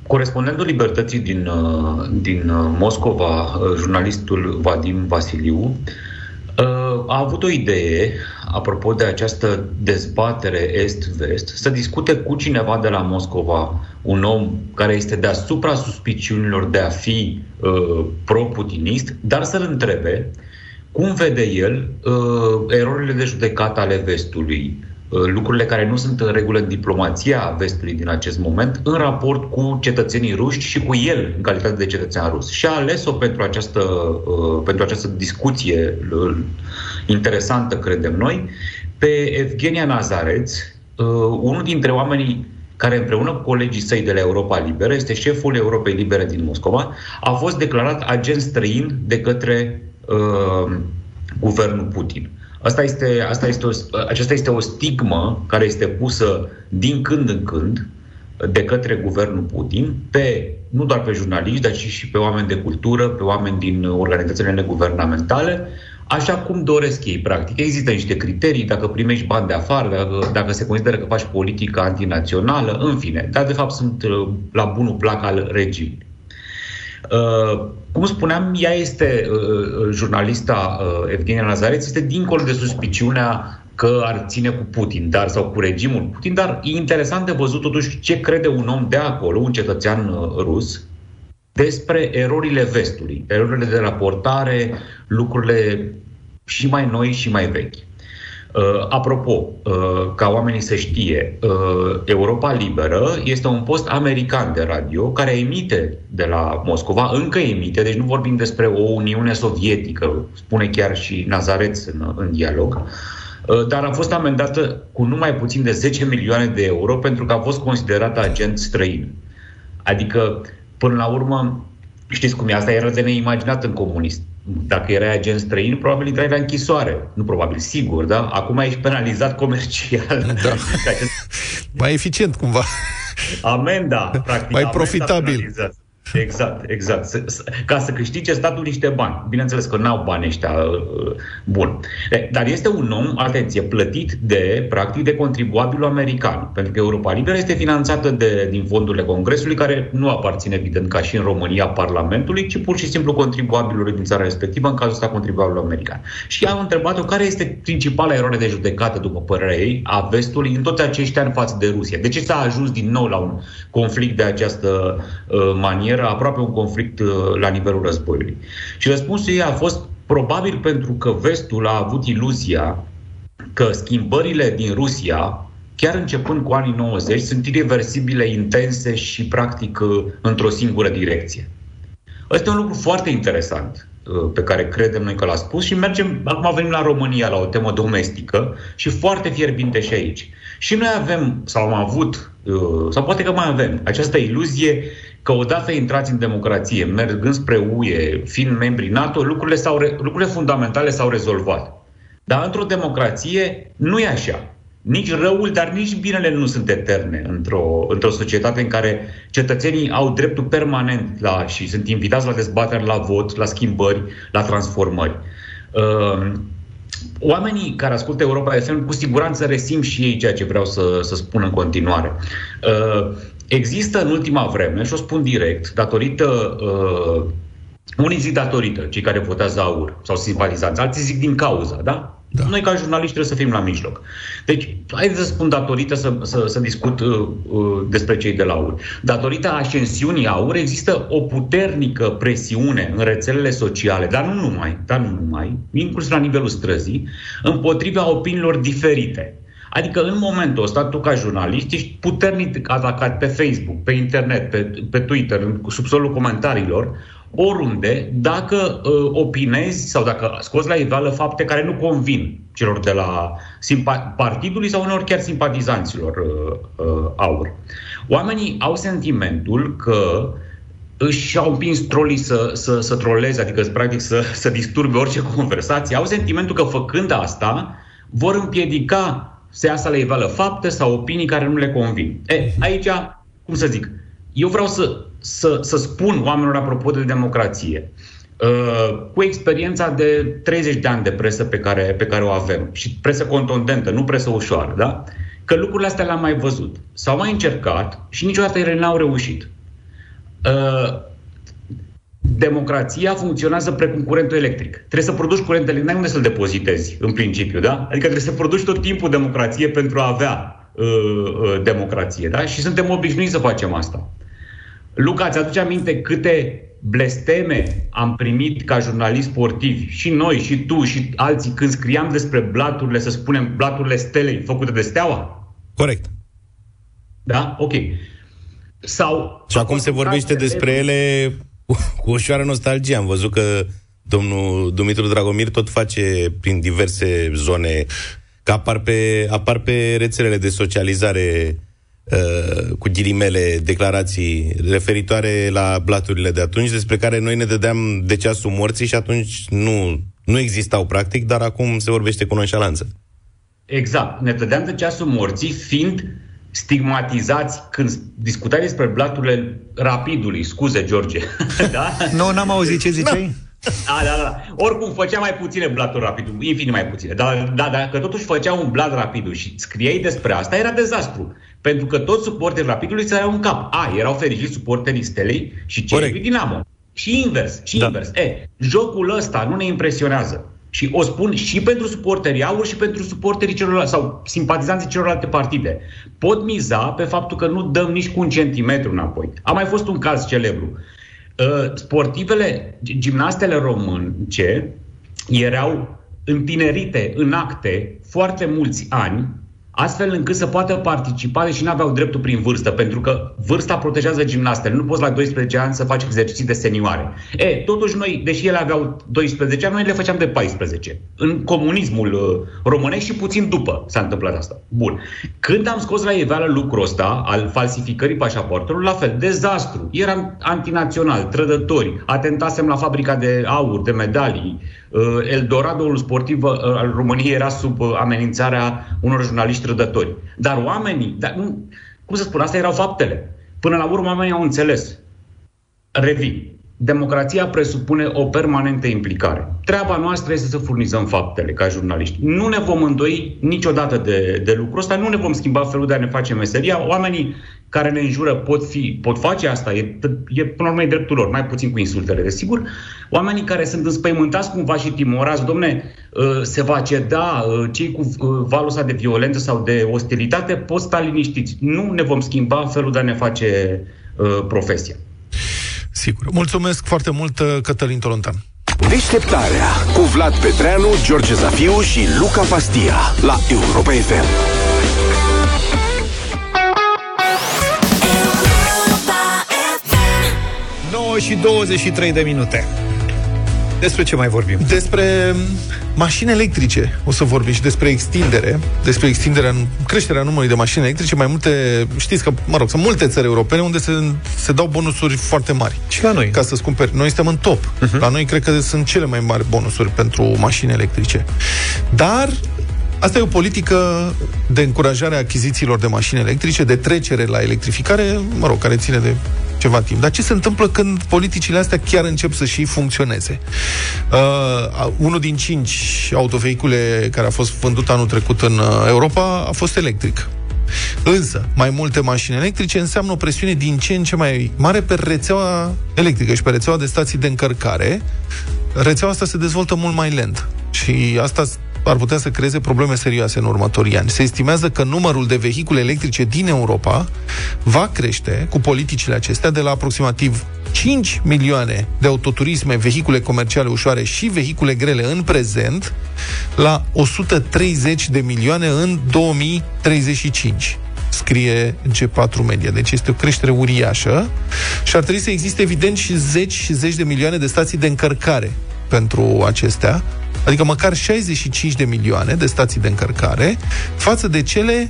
Corespondentul Libertății din, uh, din uh, Moscova, uh, jurnalistul Vadim Vasiliu, uh, a avut o idee, apropo de această dezbatere est-vest, să discute cu cineva de la Moscova, un om care este deasupra suspiciunilor de a fi uh, pro-putinist, dar să-l întrebe cum vede el uh, erorile de judecată ale vestului uh, lucrurile care nu sunt în regulă în diplomația vestului din acest moment în raport cu cetățenii ruși și cu el în calitate de cetățean rus. Și a ales-o pentru această, uh, pentru această discuție uh, interesantă, credem noi, pe Evgenia Nazareț, unul dintre oamenii care împreună cu colegii săi de la Europa Liberă, este șeful Europei Libere din Moscova, a fost declarat agent străin de către uh, guvernul Putin. Asta este, asta este o, aceasta este o stigmă care este pusă din când în când de către guvernul Putin pe, nu doar pe jurnaliști, dar și, și pe oameni de cultură, pe oameni din organizațiile neguvernamentale, așa cum doresc ei, practic. Există niște criterii, dacă primești bani de afară, dacă, dacă se consideră că faci politică antinațională, în fine. Dar, de fapt, sunt uh, la bunul plac al regimului. Uh, cum spuneam, ea este, uh, uh, jurnalista uh, Evgenia Nazareț, este dincolo de suspiciunea că ar ține cu Putin dar sau cu regimul Putin, dar e interesant de văzut totuși ce crede un om de acolo, un cetățean uh, rus, despre erorile vestului, erorile de raportare, lucrurile și mai noi și mai vechi. Uh, apropo, uh, ca oamenii să știe, uh, Europa Liberă este un post american de radio care emite de la Moscova, încă emite, deci nu vorbim despre o Uniune Sovietică, spune chiar și Nazareț în, în dialog, uh, dar a fost amendată cu numai puțin de 10 milioane de euro pentru că a fost considerată agent străin. Adică, până la urmă, știți cum e, asta era de neimaginat în comunist dacă erai agent străin, probabil intrai la închisoare. Nu probabil, sigur, da? Acum ești penalizat comercial. Da. (laughs) Mai eficient, cumva. Amenda, practic. Mai profitabil. Penalizat. Exact, exact. Ca să câștige statul niște bani. Bineînțeles că n-au bani ăștia. Uh, bun. Dar este un om, atenție, plătit de, practic, de contribuabilul american. Pentru că Europa Liberă este finanțată de, din fondurile Congresului, care nu aparțin, evident, ca și în România, Parlamentului, ci pur și simplu contribuabilului din țara respectivă, în cazul ăsta contribuabilul american. Și am întrebat-o care este principala eroare de judecată, după părerea ei, a vestului în toți acești ani față de Rusia. De ce s-a ajuns din nou la un conflict de această uh, manieră? Era aproape un conflict uh, la nivelul războiului. Și răspunsul ei a fost probabil pentru că vestul a avut iluzia că schimbările din Rusia, chiar începând cu anii 90, sunt irreversibile, intense și practic uh, într-o singură direcție. Ăsta e un lucru foarte interesant uh, pe care credem noi că l-a spus și mergem, acum venim la România la o temă domestică și foarte fierbinte și aici. Și noi avem, sau am avut, sau poate că mai avem, această iluzie că odată intrați în democrație, mergând spre UE, fiind membri NATO, lucrurile, s-au, lucrurile fundamentale s-au rezolvat. Dar într-o democrație nu e așa. Nici răul, dar nici binele nu sunt eterne într-o, într-o societate în care cetățenii au dreptul permanent la și sunt invitați la dezbateri, la vot, la schimbări, la transformări. Uh, oamenii care ascultă Europa FM cu siguranță resim și ei ceea ce vreau să, să spun în continuare. Uh, Există în ultima vreme, și o spun direct, datorită uh, unii zic datorită, cei care votează aur sau simpatizanți, alții zic din cauza, da? Da. Noi, ca jurnaliști, trebuie să fim la mijloc. Deci, hai să spun datorită să, să, să discut uh, uh, despre cei de la AUR. Datorită ascensiunii AUR există o puternică presiune în rețelele sociale, dar nu numai, dar nu numai, inclusiv la nivelul străzii, împotriva opiniilor diferite. Adică în momentul ăsta, tu ca jurnalist ești puternic atacat pe Facebook, pe internet, pe, pe Twitter, în subsolul comentariilor, oriunde, dacă uh, opinezi sau dacă scoți la iveală fapte care nu convin celor de la simpa- partidului sau uneori chiar simpatizanților uh, uh, aur. Oamenii au sentimentul că își au împins trolii să, să, să troleze, adică practic să, să disturbe orice conversație, au sentimentul că făcând asta vor împiedica se iasă la iveală fapte sau opinii care nu le convin. E, aici, cum să zic, eu vreau să, să, să spun oamenilor apropo de democrație, uh, cu experiența de 30 de ani de presă pe care, pe care o avem, și presă contundentă, nu presă ușoară, da? că lucrurile astea le-am mai văzut. S-au mai încercat și niciodată ele n-au reușit. Uh, democrația funcționează precum curentul electric. Trebuie să produci curent electric, n-ai unde să-l depozitezi, în principiu, da? Adică trebuie să produci tot timpul democrație pentru a avea uh, uh, democrație, da? Și suntem obișnuiți să facem asta. Luca, ți-aduce aminte câte blesteme am primit ca jurnalist sportiv, și noi, și tu, și alții, când scriam despre blaturile, să spunem, blaturile stelei făcute de steaua? Corect. Da? Ok. Sau... Și acum se vorbește despre ele cu, cu ușoară nostalgie. Am văzut că domnul Dumitru Dragomir tot face prin diverse zone că apar pe, apar pe rețelele de socializare uh, cu ghilimele declarații referitoare la blaturile de atunci, despre care noi ne dădeam de ceasul morții și atunci nu, nu existau practic, dar acum se vorbește cu nonșalanță. Exact. Ne dădeam de ceasul morții, fiind stigmatizați când discutați despre blaturile rapidului. Scuze, George. (laughs) da? Nu, n-am auzit ce ziceai. Da, da, da. Oricum, făcea mai puține blaturi rapidul, infinit mai puține. Dar da, dacă totuși făcea un blat rapidul și scriei despre asta, era dezastru. Pentru că toți suporterii rapidului se în cap. A, erau fericiți suporterii Stelei și cei lui Dinamo. Și invers, și da. invers. E, jocul ăsta nu ne impresionează. Și o spun și pentru suporterii aur și pentru suporterii celorlalți sau simpatizanții celorlalte partide. Pot miza pe faptul că nu dăm nici cu un centimetru înapoi. A mai fost un caz celebru. Uh, sportivele, gimnastele românce erau întinerite în acte foarte mulți ani astfel încât să poată participa, deși nu aveau dreptul prin vârstă, pentru că vârsta protejează gimnastele. Nu poți la 12 ani să faci exerciții de senioare. E, totuși noi, deși ele aveau 12 ani, noi le făceam de 14. În comunismul uh, românesc și puțin după s-a întâmplat asta. Bun. Când am scos la iveală lucrul ăsta al falsificării pașaportului, la fel, dezastru. Eram antinațional, trădători, atentasem la fabrica de aur, de medalii, Uh, Eldoradoul sportiv uh, al României era sub uh, amenințarea unor jurnaliști trădători. Dar oamenii, dar, nu, cum să spun, astea erau faptele. Până la urmă, oamenii au înțeles. Revin. Democrația presupune o permanentă implicare. Treaba noastră este să furnizăm faptele ca jurnaliști. Nu ne vom îndoi niciodată de, de lucrul ăsta, nu ne vom schimba felul de a ne face meseria. Oamenii care ne înjură pot, fi, pot face asta, e, e până la urmă e dreptul lor, mai puțin cu insultele, desigur. Oamenii care sunt înspăimântați cumva și timorați, domne, ă, se va ceda, ă, cei cu ă, valul ăsta de violență sau de ostilitate pot sta liniștiți. Nu ne vom schimba felul de a ne face profesia. Sigur. Mulțumesc foarte mult, Cătălin Tolontan. Deșteptarea cu Vlad Petreanu, George Zafiu și Luca Pastia la Europa FM. Și 23 de minute. Despre ce mai vorbim? Despre mașini electrice. O să vorbim și despre extindere, despre extinderea, creșterea numărului de mașini electrice. Mai multe, știți că, mă rog, sunt multe țări europene unde se, se dau bonusuri foarte mari. Și la noi. Ca să-ți cumperi. Noi suntem în top. Uh-huh. La noi cred că sunt cele mai mari bonusuri pentru mașini electrice. Dar Asta e o politică de încurajare a achizițiilor de mașini electrice, de trecere la electrificare, mă rog, care ține de ceva timp. Dar ce se întâmplă când politicile astea chiar încep să și funcționeze? Uh, unul din cinci autovehicule care a fost vândut anul trecut în uh, Europa a fost electric. Însă, mai multe mașini electrice înseamnă o presiune din ce în ce mai mare pe rețeaua electrică și pe rețeaua de stații de încărcare. Rețeaua asta se dezvoltă mult mai lent. Și asta ar putea să creeze probleme serioase în următorii ani. Se estimează că numărul de vehicule electrice din Europa va crește cu politicile acestea de la aproximativ 5 milioane de autoturisme, vehicule comerciale ușoare și vehicule grele în prezent la 130 de milioane în 2035 scrie G4 Media. Deci este o creștere uriașă și ar trebui să existe evident și zeci și zeci de milioane de stații de încărcare pentru acestea, adică măcar 65 de milioane de stații de încărcare, față de cele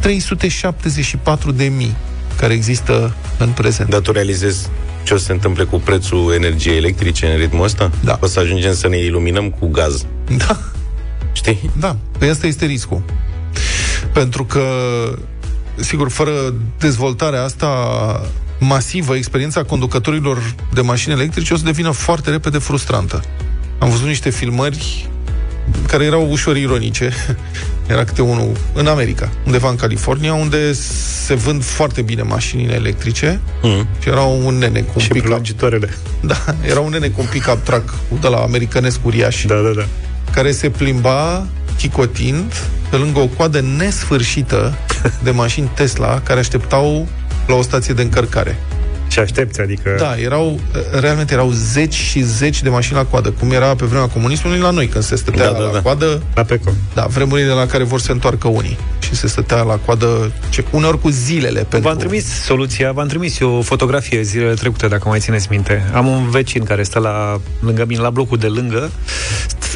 374 de mii care există în prezent. Dar tu realizezi ce o să se întâmple cu prețul energiei electrice în ritmul ăsta? Da. O să ajungem să ne iluminăm cu gaz. Da. Știi? Da. Păi asta este riscul. Pentru că, sigur, fără dezvoltarea asta masivă, experiența conducătorilor de mașini electrice o să devină foarte repede frustrantă. Am văzut niște filmări care erau ușor ironice. (laughs) Era câte unul în America, undeva în California, unde se vând foarte bine mașinile electrice mm. și era un nene cu un și pick (laughs) Da, era un nene cu un pick-up truck de la americanesc uriaș. Da, da, da. Care se plimba chicotind pe lângă o coadă nesfârșită (laughs) de mașini Tesla care așteptau la o stație de încărcare. Și aștepți, adică... Da, erau, realmente erau zeci și zeci de mașini la coadă, cum era pe vremea comunismului la noi, când se stătea Da, da, la da. coadă. La Peco. Da, vremurile la care vor să întoarcă unii. Și se stătea la coadă, ce, uneori cu zilele pentru... V-am trimis soluția, v-am trimis eu o fotografie zilele trecute, dacă mai țineți minte. Am un vecin care stă la, lângă mine, la blocul de lângă,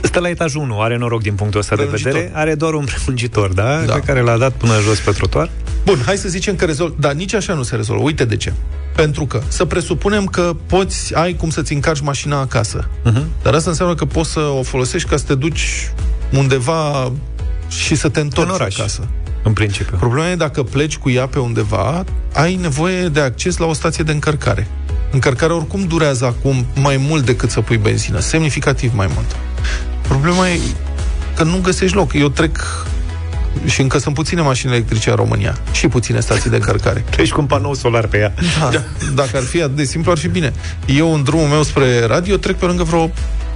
stă la etajul 1, are noroc din punctul ăsta de Prelungitor. vedere, are doar un prelungitor, da? Da. Pe care l-a dat până jos pe trotuar. Bun, hai să zicem că rezolv... Dar nici așa nu se rezolvă. Uite de ce. Pentru că să presupunem că poți, ai cum să-ți încarci mașina acasă. Uh-huh. Dar asta înseamnă că poți să o folosești ca să te duci undeva și să te întorci În oraș. acasă. În principiu. Problema e dacă pleci cu ea pe undeva, ai nevoie de acces la o stație de încărcare. Încărcarea oricum durează acum mai mult decât să pui benzină, semnificativ mai mult. Problema e că nu găsești loc. Eu trec și încă sunt puține mașini electrice în România și puține stații de încărcare. Treci cu un panou solar pe ea. Da, dacă ar fi atât de simplu, ar fi bine. Eu, în drumul meu spre radio, trec pe lângă vreo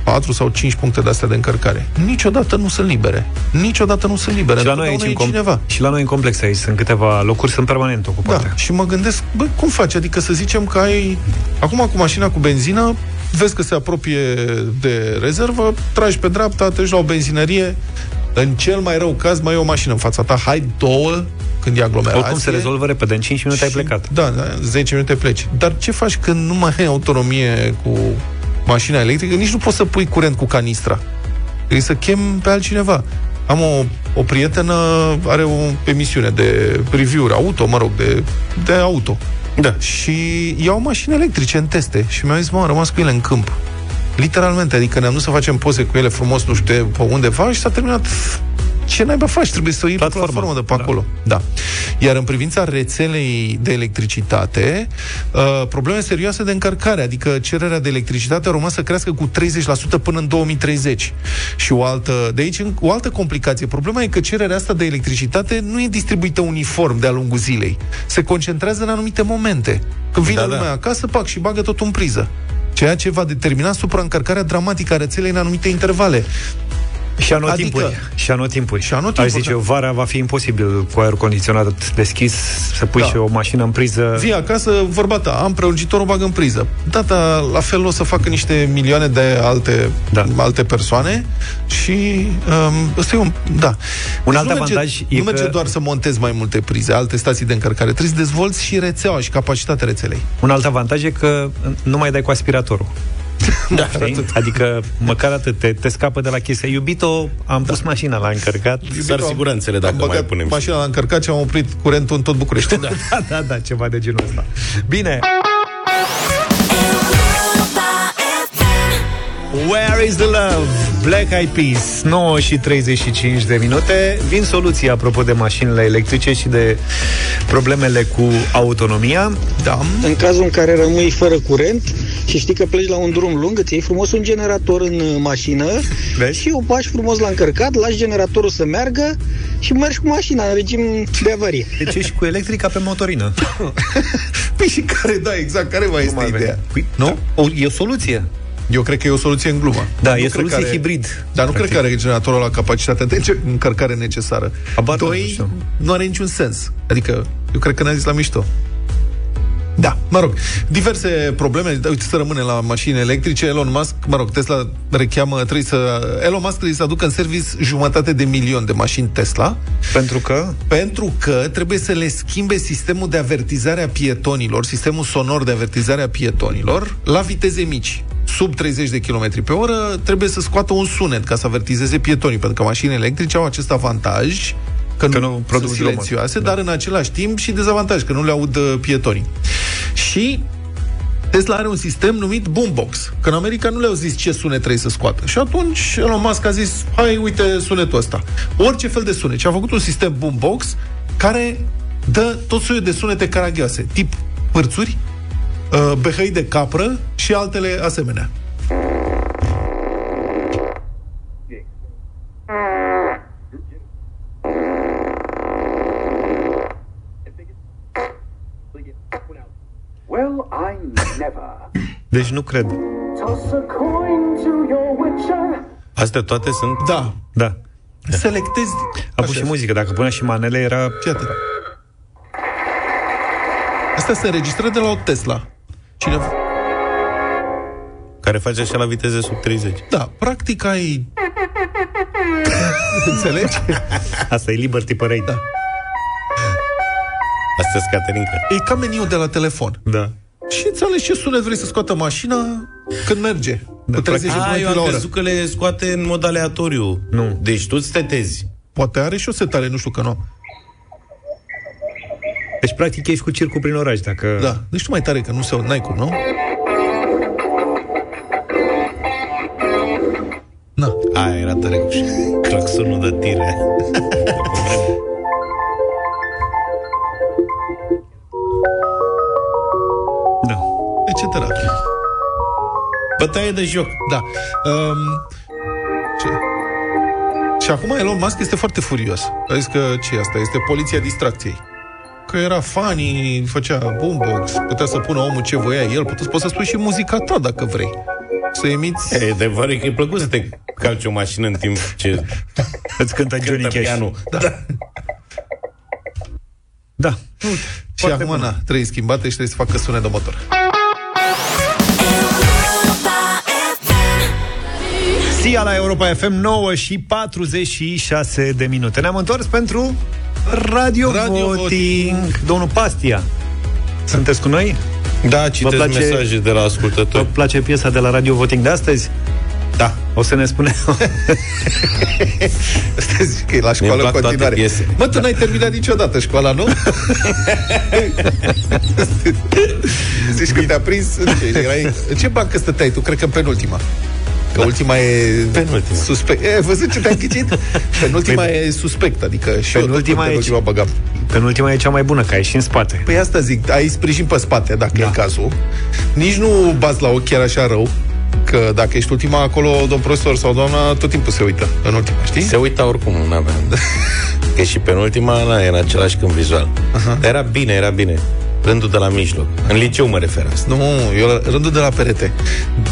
4 sau 5 puncte de astea de încărcare. Niciodată nu sunt libere. Niciodată nu sunt libere. Și la, noi aici, Întotdeauna în e cineva. com- și la noi în complex aici sunt câteva locuri, sunt permanent ocupate. Da, și mă gândesc, bă, cum faci? Adică să zicem că ai... Acum cu mașina cu benzină, vezi că se apropie de rezervă, tragi pe dreapta, treci la o benzinărie, în cel mai rău caz mai e o mașină în fața ta, hai două când e aglomerație. Oricum se rezolvă repede, în 5 minute ai plecat. Da, da, 10 minute pleci. Dar ce faci când nu mai ai autonomie cu mașina electrică? Nici nu poți să pui curent cu canistra. Trebuie să chem pe altcineva. Am o, o prietenă, are o emisiune de review-uri auto, mă rog, de, de auto. Da. Și iau mașini electrice în teste și mi-a zis, mă, am rămas cu ele în câmp. Literalmente, adică ne-am dus să facem poze cu ele frumos, nu știu pe undeva și s-a terminat ce naiba faci? Trebuie să o iei platformă. pe platformă de pe acolo. Da. Iar în privința rețelei de electricitate, uh, probleme serioase de încărcare, adică cererea de electricitate a urmat să crească cu 30% până în 2030. Și o altă, de aici o altă complicație. Problema e că cererea asta de electricitate nu e distribuită uniform de-a lungul zilei. Se concentrează în anumite momente. Când vine Da, da, da. lumea acasă, pac, și bagă totul în priză. Ceea ce va determina supraîncărcarea dramatică a rețelei în anumite intervale. Și anotimpuri. Adică- și anotimpuri. Și anotimpuri, Aș zice, da. eu, vara va fi imposibil cu aerul condiționat deschis să pui Da. și o mașină în priză. Vii acasă, vorba ta, am prelungitorul, bag în priză. Data, la fel o să facă niște milioane de alte, Da. alte persoane și um, ăsta e un... Da. Un alt nu avantaj merge, e Nu merge că- doar să montezi mai multe prize, alte stații de încărcare. Trebuie să dezvolți și rețeaua și capacitatea rețelei. Un alt avantaj e că nu mai dai cu aspiratorul. Da, Știi? Adică măcar atât, te, te scapă de la chestia. Iubito, am pus mașina la încărcat. Dar siguranțele, dacă am mai băgat punem. mașina la încărcat și am oprit curentul în tot București. Da. (laughs) da, da, da, ceva de genul ăsta. Bine. Where is the love? Black Eyed Peas 9 și 35 de minute Vin soluții apropo de mașinile electrice Și de problemele cu autonomia Da În cazul în care rămâi fără curent și știi că pleci la un drum lung, îți iei frumos un generator în uh, mașină Vezi? și o bași frumos la încărcat, lași generatorul să meargă și mergi cu mașina în regim de avarie. Deci ești cu electrica pe motorină (laughs) Păi și care, da, exact, care mai este mai ideea? Păi, Nu? o, E o soluție Eu cred că e o soluție în glumă. Da, Nu e cred soluție că are- hibrid Dar nu practic. cred că are generatorul la capacitatea de înce- încărcare necesară. Habar n-am, nu Doi, știu. nu are niciun sens. Adică, eu cred că ne-a zis la mișto. Da, mă rog, diverse probleme, Da, uite să rămânem la mașini electrice, Elon Musk, mă rog, Tesla recheamă, trebuie să, Elon Musk trebuie să aducă în service jumătate de milion de mașini Tesla, Pentru că pentru că trebuie să le schimbe sistemul de avertizare a pietonilor, sistemul sonor de avertizare a pietonilor, la viteze mici. Sub 30 de km pe oră trebuie să scoată un sunet ca să avertizeze pietonii, pentru că mașinile electrice au acest avantaj că, Că nu, nu produc sunt zgomot. silențioase, dar în același timp și dezavantaj, că nu le aud uh, pietonii. Și Tesla are un sistem numit Boombox. Că în America nu le-au zis ce sunet trebuie să scoată. Și atunci Elon Musk a zis, hai, uite sunetul ăsta. Orice fel de sunet. Și a făcut un sistem Boombox care dă tot soiul de sunete caragioase, tip părțuri, uh, behăi de capră și altele asemenea. Well, I never. Deci nu cred Toss a coin to your witcher. Astea toate sunt... Da. Da Selectezi... A pus și muzică, dacă punea și manele era Fii atent. Asta se înregistră de la o Tesla. Cine... Care face așa la viteze sub 30. Da, practic ai... (laughs) Înțelegi? Asta e Liberty Parade. Da. Asta e Caterinca. E ca meniul de la telefon. Da. Și îți alegi ce sunet vrei să scoată mașina când merge. Da, cu 30 de A, km eu la am oră. crezut că le scoate în mod aleatoriu. Nu. Deci tu îți tetezi. Poate are și o setare, nu știu că nu. Deci, practic, ești cu circul prin oraș, dacă... Da, deci tu mai tare că nu se n-ai cum, nu? Na. Aia era tare cu (laughs) claxonul de tire. (laughs) Da. Etc. Bătaie de joc. Da. Um, ce? Și acum Elon Musk este foarte furios. A zis că ce e asta? Este poliția distracției. Că era funny, făcea boombox, putea să pună omul ce voia el, putea, poți să spui și muzica ta dacă vrei. Să emiți... E adevărat că e plăcut să te calci o mașină în timp ce (laughs) Îți cântă Johnny cântă Cash. pianul. Da. Da. Și acum, na, trebuie schimbate și trebuie să facă sunet de motor. Sia la Europa FM 9 și 46 de minute. Ne-am întors pentru Radio, Radio Voting. Domnul Pastia, sunteți cu noi? Da, citesc place- mesaje de la Vă ascultători. place piesa de la Radio Voting de astăzi? Da. O să ne spune (laughs) Stai zic că e la Mi-mi școală în plac toate continuare. piesele. Mă, tu n-ai terminat niciodată școala, nu? (laughs) Zici că te-a prins în ce, erai, în (laughs) ce bancă stăteai tu? Cred că în penultima. Că ultima e Penultima. suspect. E, ai văzut ce te-am ghicit? (laughs) Penultima e suspect, adică și eu tot Penultima în e- penultima băgam. Penultima e cea mai bună, că ai și în spate. Păi asta zic, ai sprijin pe spate, dacă da. e cazul. Nici nu bați la ochi chiar așa rău, că dacă ești ultima acolo, domn profesor sau doamna, tot timpul se uită în ultima, știi? Se uita oricum, nu aveam. Că (laughs) și penultima na, era același câmp vizual. Dar era bine, era bine. Rândul de la mijloc. În liceu mă refer asta. Nu, eu la- rândul de la perete.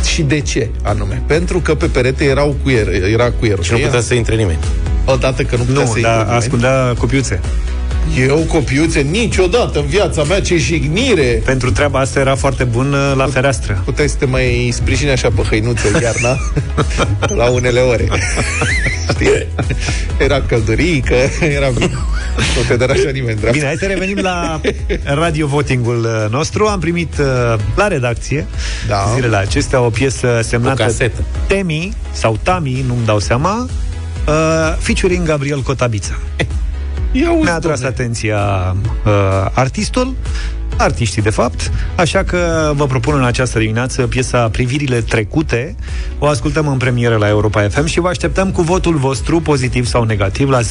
Și de ce anume? Pentru că pe perete erau cuier, era cuierul. Și nu știi? putea să intre nimeni. Odată că nu putea Nu, să dar intre nimeni. ascundea copiuțe. Eu, copiuțe, niciodată în viața mea, ce jignire! Pentru treaba asta era foarte bun uh, la fereastră. Puteai să te mai sprijini așa pe hăinuță iarna (laughs) la unele ore. Știi? Era căldurică, era bine. Nu te deranja nimeni, dreapta. Bine, hai să revenim la radio votingul uh, nostru. Am primit uh, la redacție Da. zilele acestea o piesă semnată O casetă. Temi sau Tami, nu-mi dau seama, uh, featuring Gabriel Cotabița. (laughs) Ia uzi, Mi-a atras domne. atenția uh, artistul, artiștii de fapt, așa că vă propun în această dimineață piesa Privirile trecute. O ascultăm în premieră la Europa FM și vă așteptăm cu votul vostru pozitiv sau negativ la 0372069599.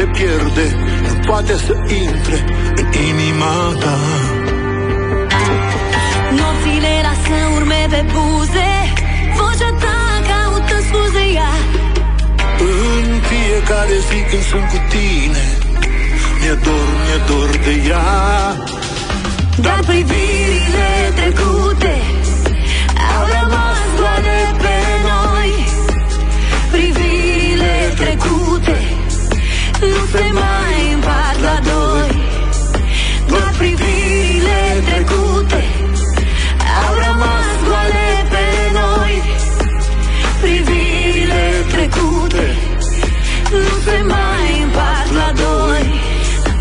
Privirea se pierde Nu poate să intre în inima ta. Nopțile lasă urme pe buze Vocea ta caută scuze ea În fiecare zi când sunt cu tine Mi-e dor, mi-e dor de ea. Dar privirile trecute Au rămas goale pe noi. Privirile trecute Nu se mai împart la doi. Doar privirile trecute Au rămas goale pe noi. Privirile trecute Nu se mai împart la doi.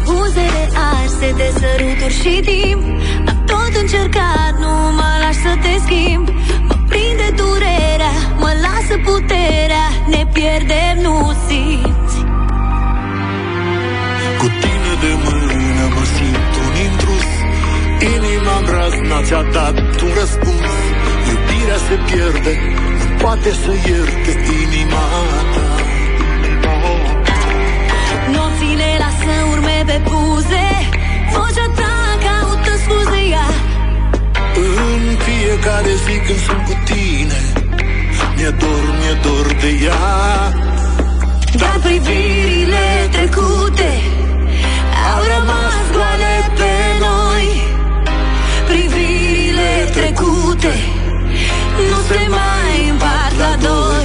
Buzele arse de săruturi și timp Am tot încercat, nu mă lași să te schimb. Mă prinde durerea, mă lasă puterea Ne pierdem, nu simți Doamna ți-a dat un răspuns. Iubirea se pierde Nu poate să ierte inima ta. Nopțile lasă urme pe buze. Vocea ta caută scuze ea În fiecare zi când sunt cu tine Mi-e dor, mi-e dor de ea. Dar privirile trecute Au rămas goale pe noi. Privirile trecute. Nu se mai împart la doi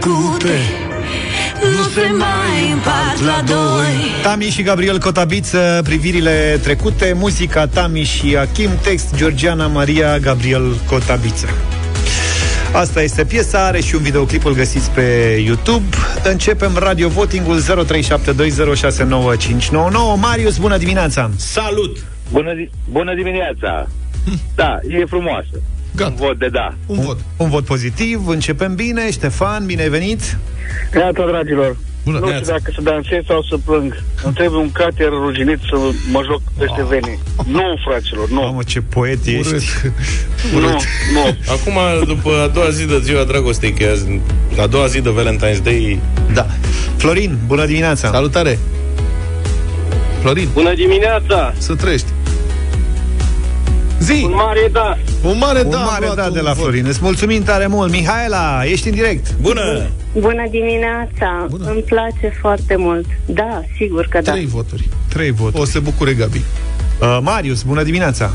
trecute Nu se mai împart la doi Tami și Gabriel Cotabiță, privirile trecute, muzica Tami și Achim, text Georgiana Maria Gabriel Cotabiță. Asta este piesa, are și un videoclip, îl găsiți pe YouTube. Începem radio votingul 0372069599. Marius, bună dimineața! Salut! Bună, di- bună dimineața! Da, e frumoasă. Gata. Un vot de da. Un vot. Un vot pozitiv, începem bine. Ștefan, bine ai venit! Gata, dragilor. Bună, nu știu dacă să dansez sau să plâng. Îmi trebuie un cater ruginit să mă joc peste vene. Nu, fraților, nu. Mamă, ce poet ești! (laughs) Nu, nu. Acum, după a doua zi de ziua dragostei, că e azi- a doua zi de Valentine's Day... Da. Florin, bună dimineața! Salutare! Florin, Bună dimineața! să trăiești. Zi! Un mare da! Un mare Un da, am mare luat da un de la vot. Florin. Îți mulțumim tare mult. Mihaela, ești în direct. Bună! Bună dimineața! Bună. Îmi place foarte mult. Da, sigur că da. Trei voturi. Trei voturi. O să se bucure Gabi. Uh, Marius, bună dimineața!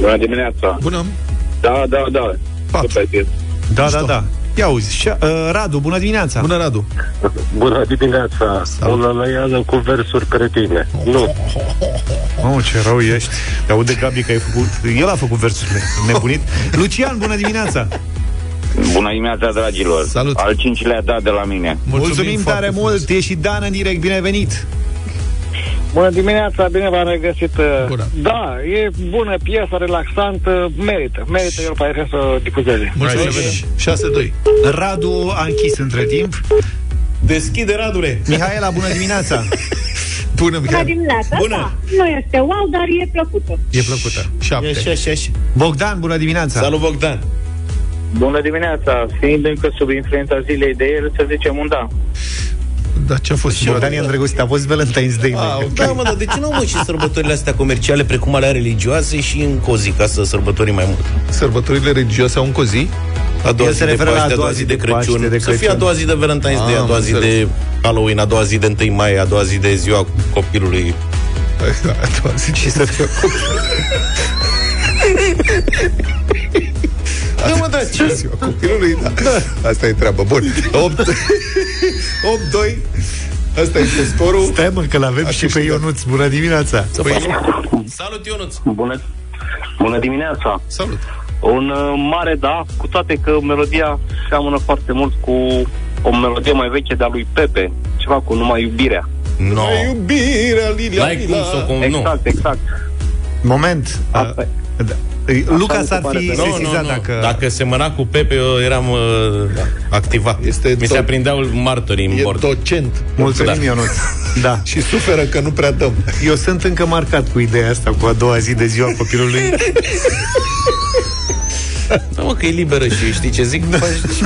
Bună dimineața! Bună. Da, da, da. Patru. Super piesă. Da, Mișto. da, da. Ia uzi, și, uh, Radu, bună dimineața! Bună, Radu. Bună dimineața! Salut. O lălăială cu versuri cretine. Nu. Mamă, ce rău ești. Te aude Gabi că ai făcut... El a făcut versurile. Nebunit. (laughs) Lucian, bună dimineața! Bună dimineața, dragilor! Salut. Al cincilea da de la mine. Mulțumim, Mulțumim foarte tare frumos. mult. E și Dan în direct. Bine ai venit! Bună dimineața, bine v-am regăsit. Bună. Da, e bună piesă, relaxantă, merită. Merită el pe să difuzeze. Mulțumim. Hai să 6-2. Radu a închis între timp. Deschide, Radule! Mihaela, bună dimineața! (laughs) Bună, Bună Mihaela. dimineața, Bună. da. Nu este wow, dar e plăcută. E plăcută. 7. Așa, așa, așa. Bogdan, bună dimineața! Salut, Bogdan! Bună dimineața! Fiind încă sub influența zilei de ieri, să zicem un da. Da, ce a fost? Și Bogdan e îndrăgostit. A fost Valentine's Day. Ah, măi. ok. Da, mă, dar de ce nu au, mă și sărbătorile astea comerciale precum alea religioase și încă o zi ca să sărbătorim mai mult? Sărbătorile religioase au încă o zi? A doua El zi se de referă la Paște, a a doua zi de Paște, Crăciun, de să fie a Crăciun. doua zi de Valentine's Ah, Day, a am doua zi înțeles. de Halloween, a doua zi de 1 mai, a doua zi de ziua copilului. (laughs) A doua zi. Și să fie (laughs) Da, mă, da, ce? Ziua copilului, da. Asta e treaba. Bun. 8 8-2. (laughs) Asta este scorul. Stai mă, că l-avem A și pe câștigat. Ionuț. Bună dimineața! Să faci. Salut, Ionuț! Bună, bună dimineața! Salut. Un uh, mare da, cu toate că melodia seamănă foarte mult cu o melodie mai veche de-a lui Pepe, ceva cu numai iubirea. No. E iubirea, Lilia, N-ai cum să o cum, nu. Exact, exact. Moment. Asta e. Uh, da. Luca mi se s-ar pare fi pe- Nu, nu, sesizat nu. dacă... Dacă semăna cu Pepe, eu eram uh, activat. Este Mi se tot- aprindeau martorii în E bord. docent. Mulțumim, Da. Ionuț. Da. Și suferă că nu prea dăm. Eu sunt încă marcat cu ideea asta, cu a doua zi de ziua copilului. (laughs) Da, mă, că e liberă și știi ce zic? (laughs) Faci,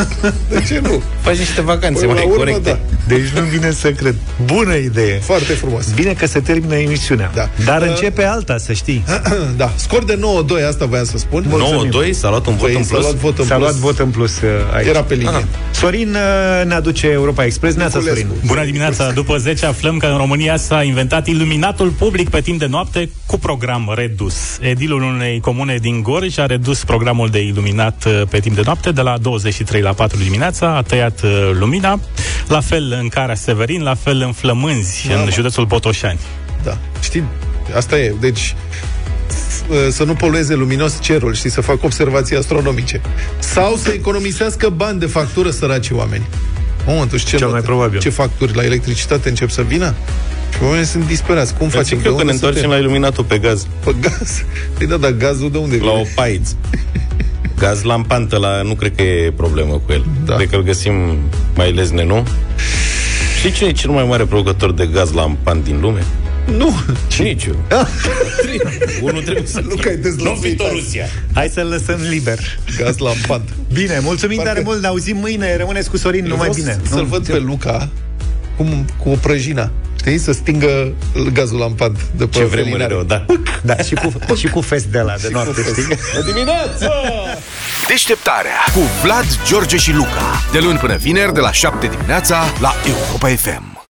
De ce nu? faci niște vacanțe Până mai la urmă, corecte. da. Deci nu vine să cred. Bună idee. Foarte frumos. Bine că se termină emisiunea. Da. Dar Uh, începe alta, să știi. (clears throat) da, scor de 9-2, asta voiam să spun. 9-2, s-a luat un vot Păi, în s-a plus. luat vot în S-a plus. luat vot în plus uh, aici. Era pe linie. Ah. Sorin uh, ne aduce Europa Express. Neața, Niculescu. Sorin. Bună dimineața! După 10 aflăm că în România s-a inventat iluminatul public pe timp de noapte cu program redus. Edilul unei comune din Gorj a redus programul de iluminat uh, pe timp de noapte de la 23 la 4 dimineața, a tăiat uh, lumina, la fel în Cara Severin, la fel în Flămânzi, Mamă. în județul Botoșani. Da. Știi, asta e. Deci, f- să nu polueze luminos cerul, știi, să facă observații astronomice. Sau să economisească bani de factură săracii oameni. Mamă, tu știi ce, Cel mai probabil. ce facturi la electricitate încep să vină? Și oamenii sunt disperați. Cum Facem facem? că eu că ne unde să întoarcem te- la iluminatul pe gaz. Pe gaz? Păi da, dar gazul de unde La vine? o paiț. (laughs) Gaz lampantă, la, nu cred că e problemă cu el. Da. Cred că îl găsim mai lezne, nu? Știi cine e cel mai mare producător de gaz lampant din lume? Nu. Nici eu. Unul trebuie să... Nu că ai Nu fi tot Rusia. Hai să-l lăsăm liber. Gaz lampant. Bine, mulțumim Parcă- tare mult, ne auzim mâine, rămâneți cu Sorin, Eu numai vreau bine. Să-l Nu, văd pe Luca cum, cu o prăjină. Știi? Să stingă gazul lampant de pe Ce vremuri felinare. erau, da. Da, și cu, și cu fest de la de noapte, știi? O dimineață! Deșteptarea cu Vlad, George și Luca. De luni până vineri, de la 7 dimineața, la Europa FM.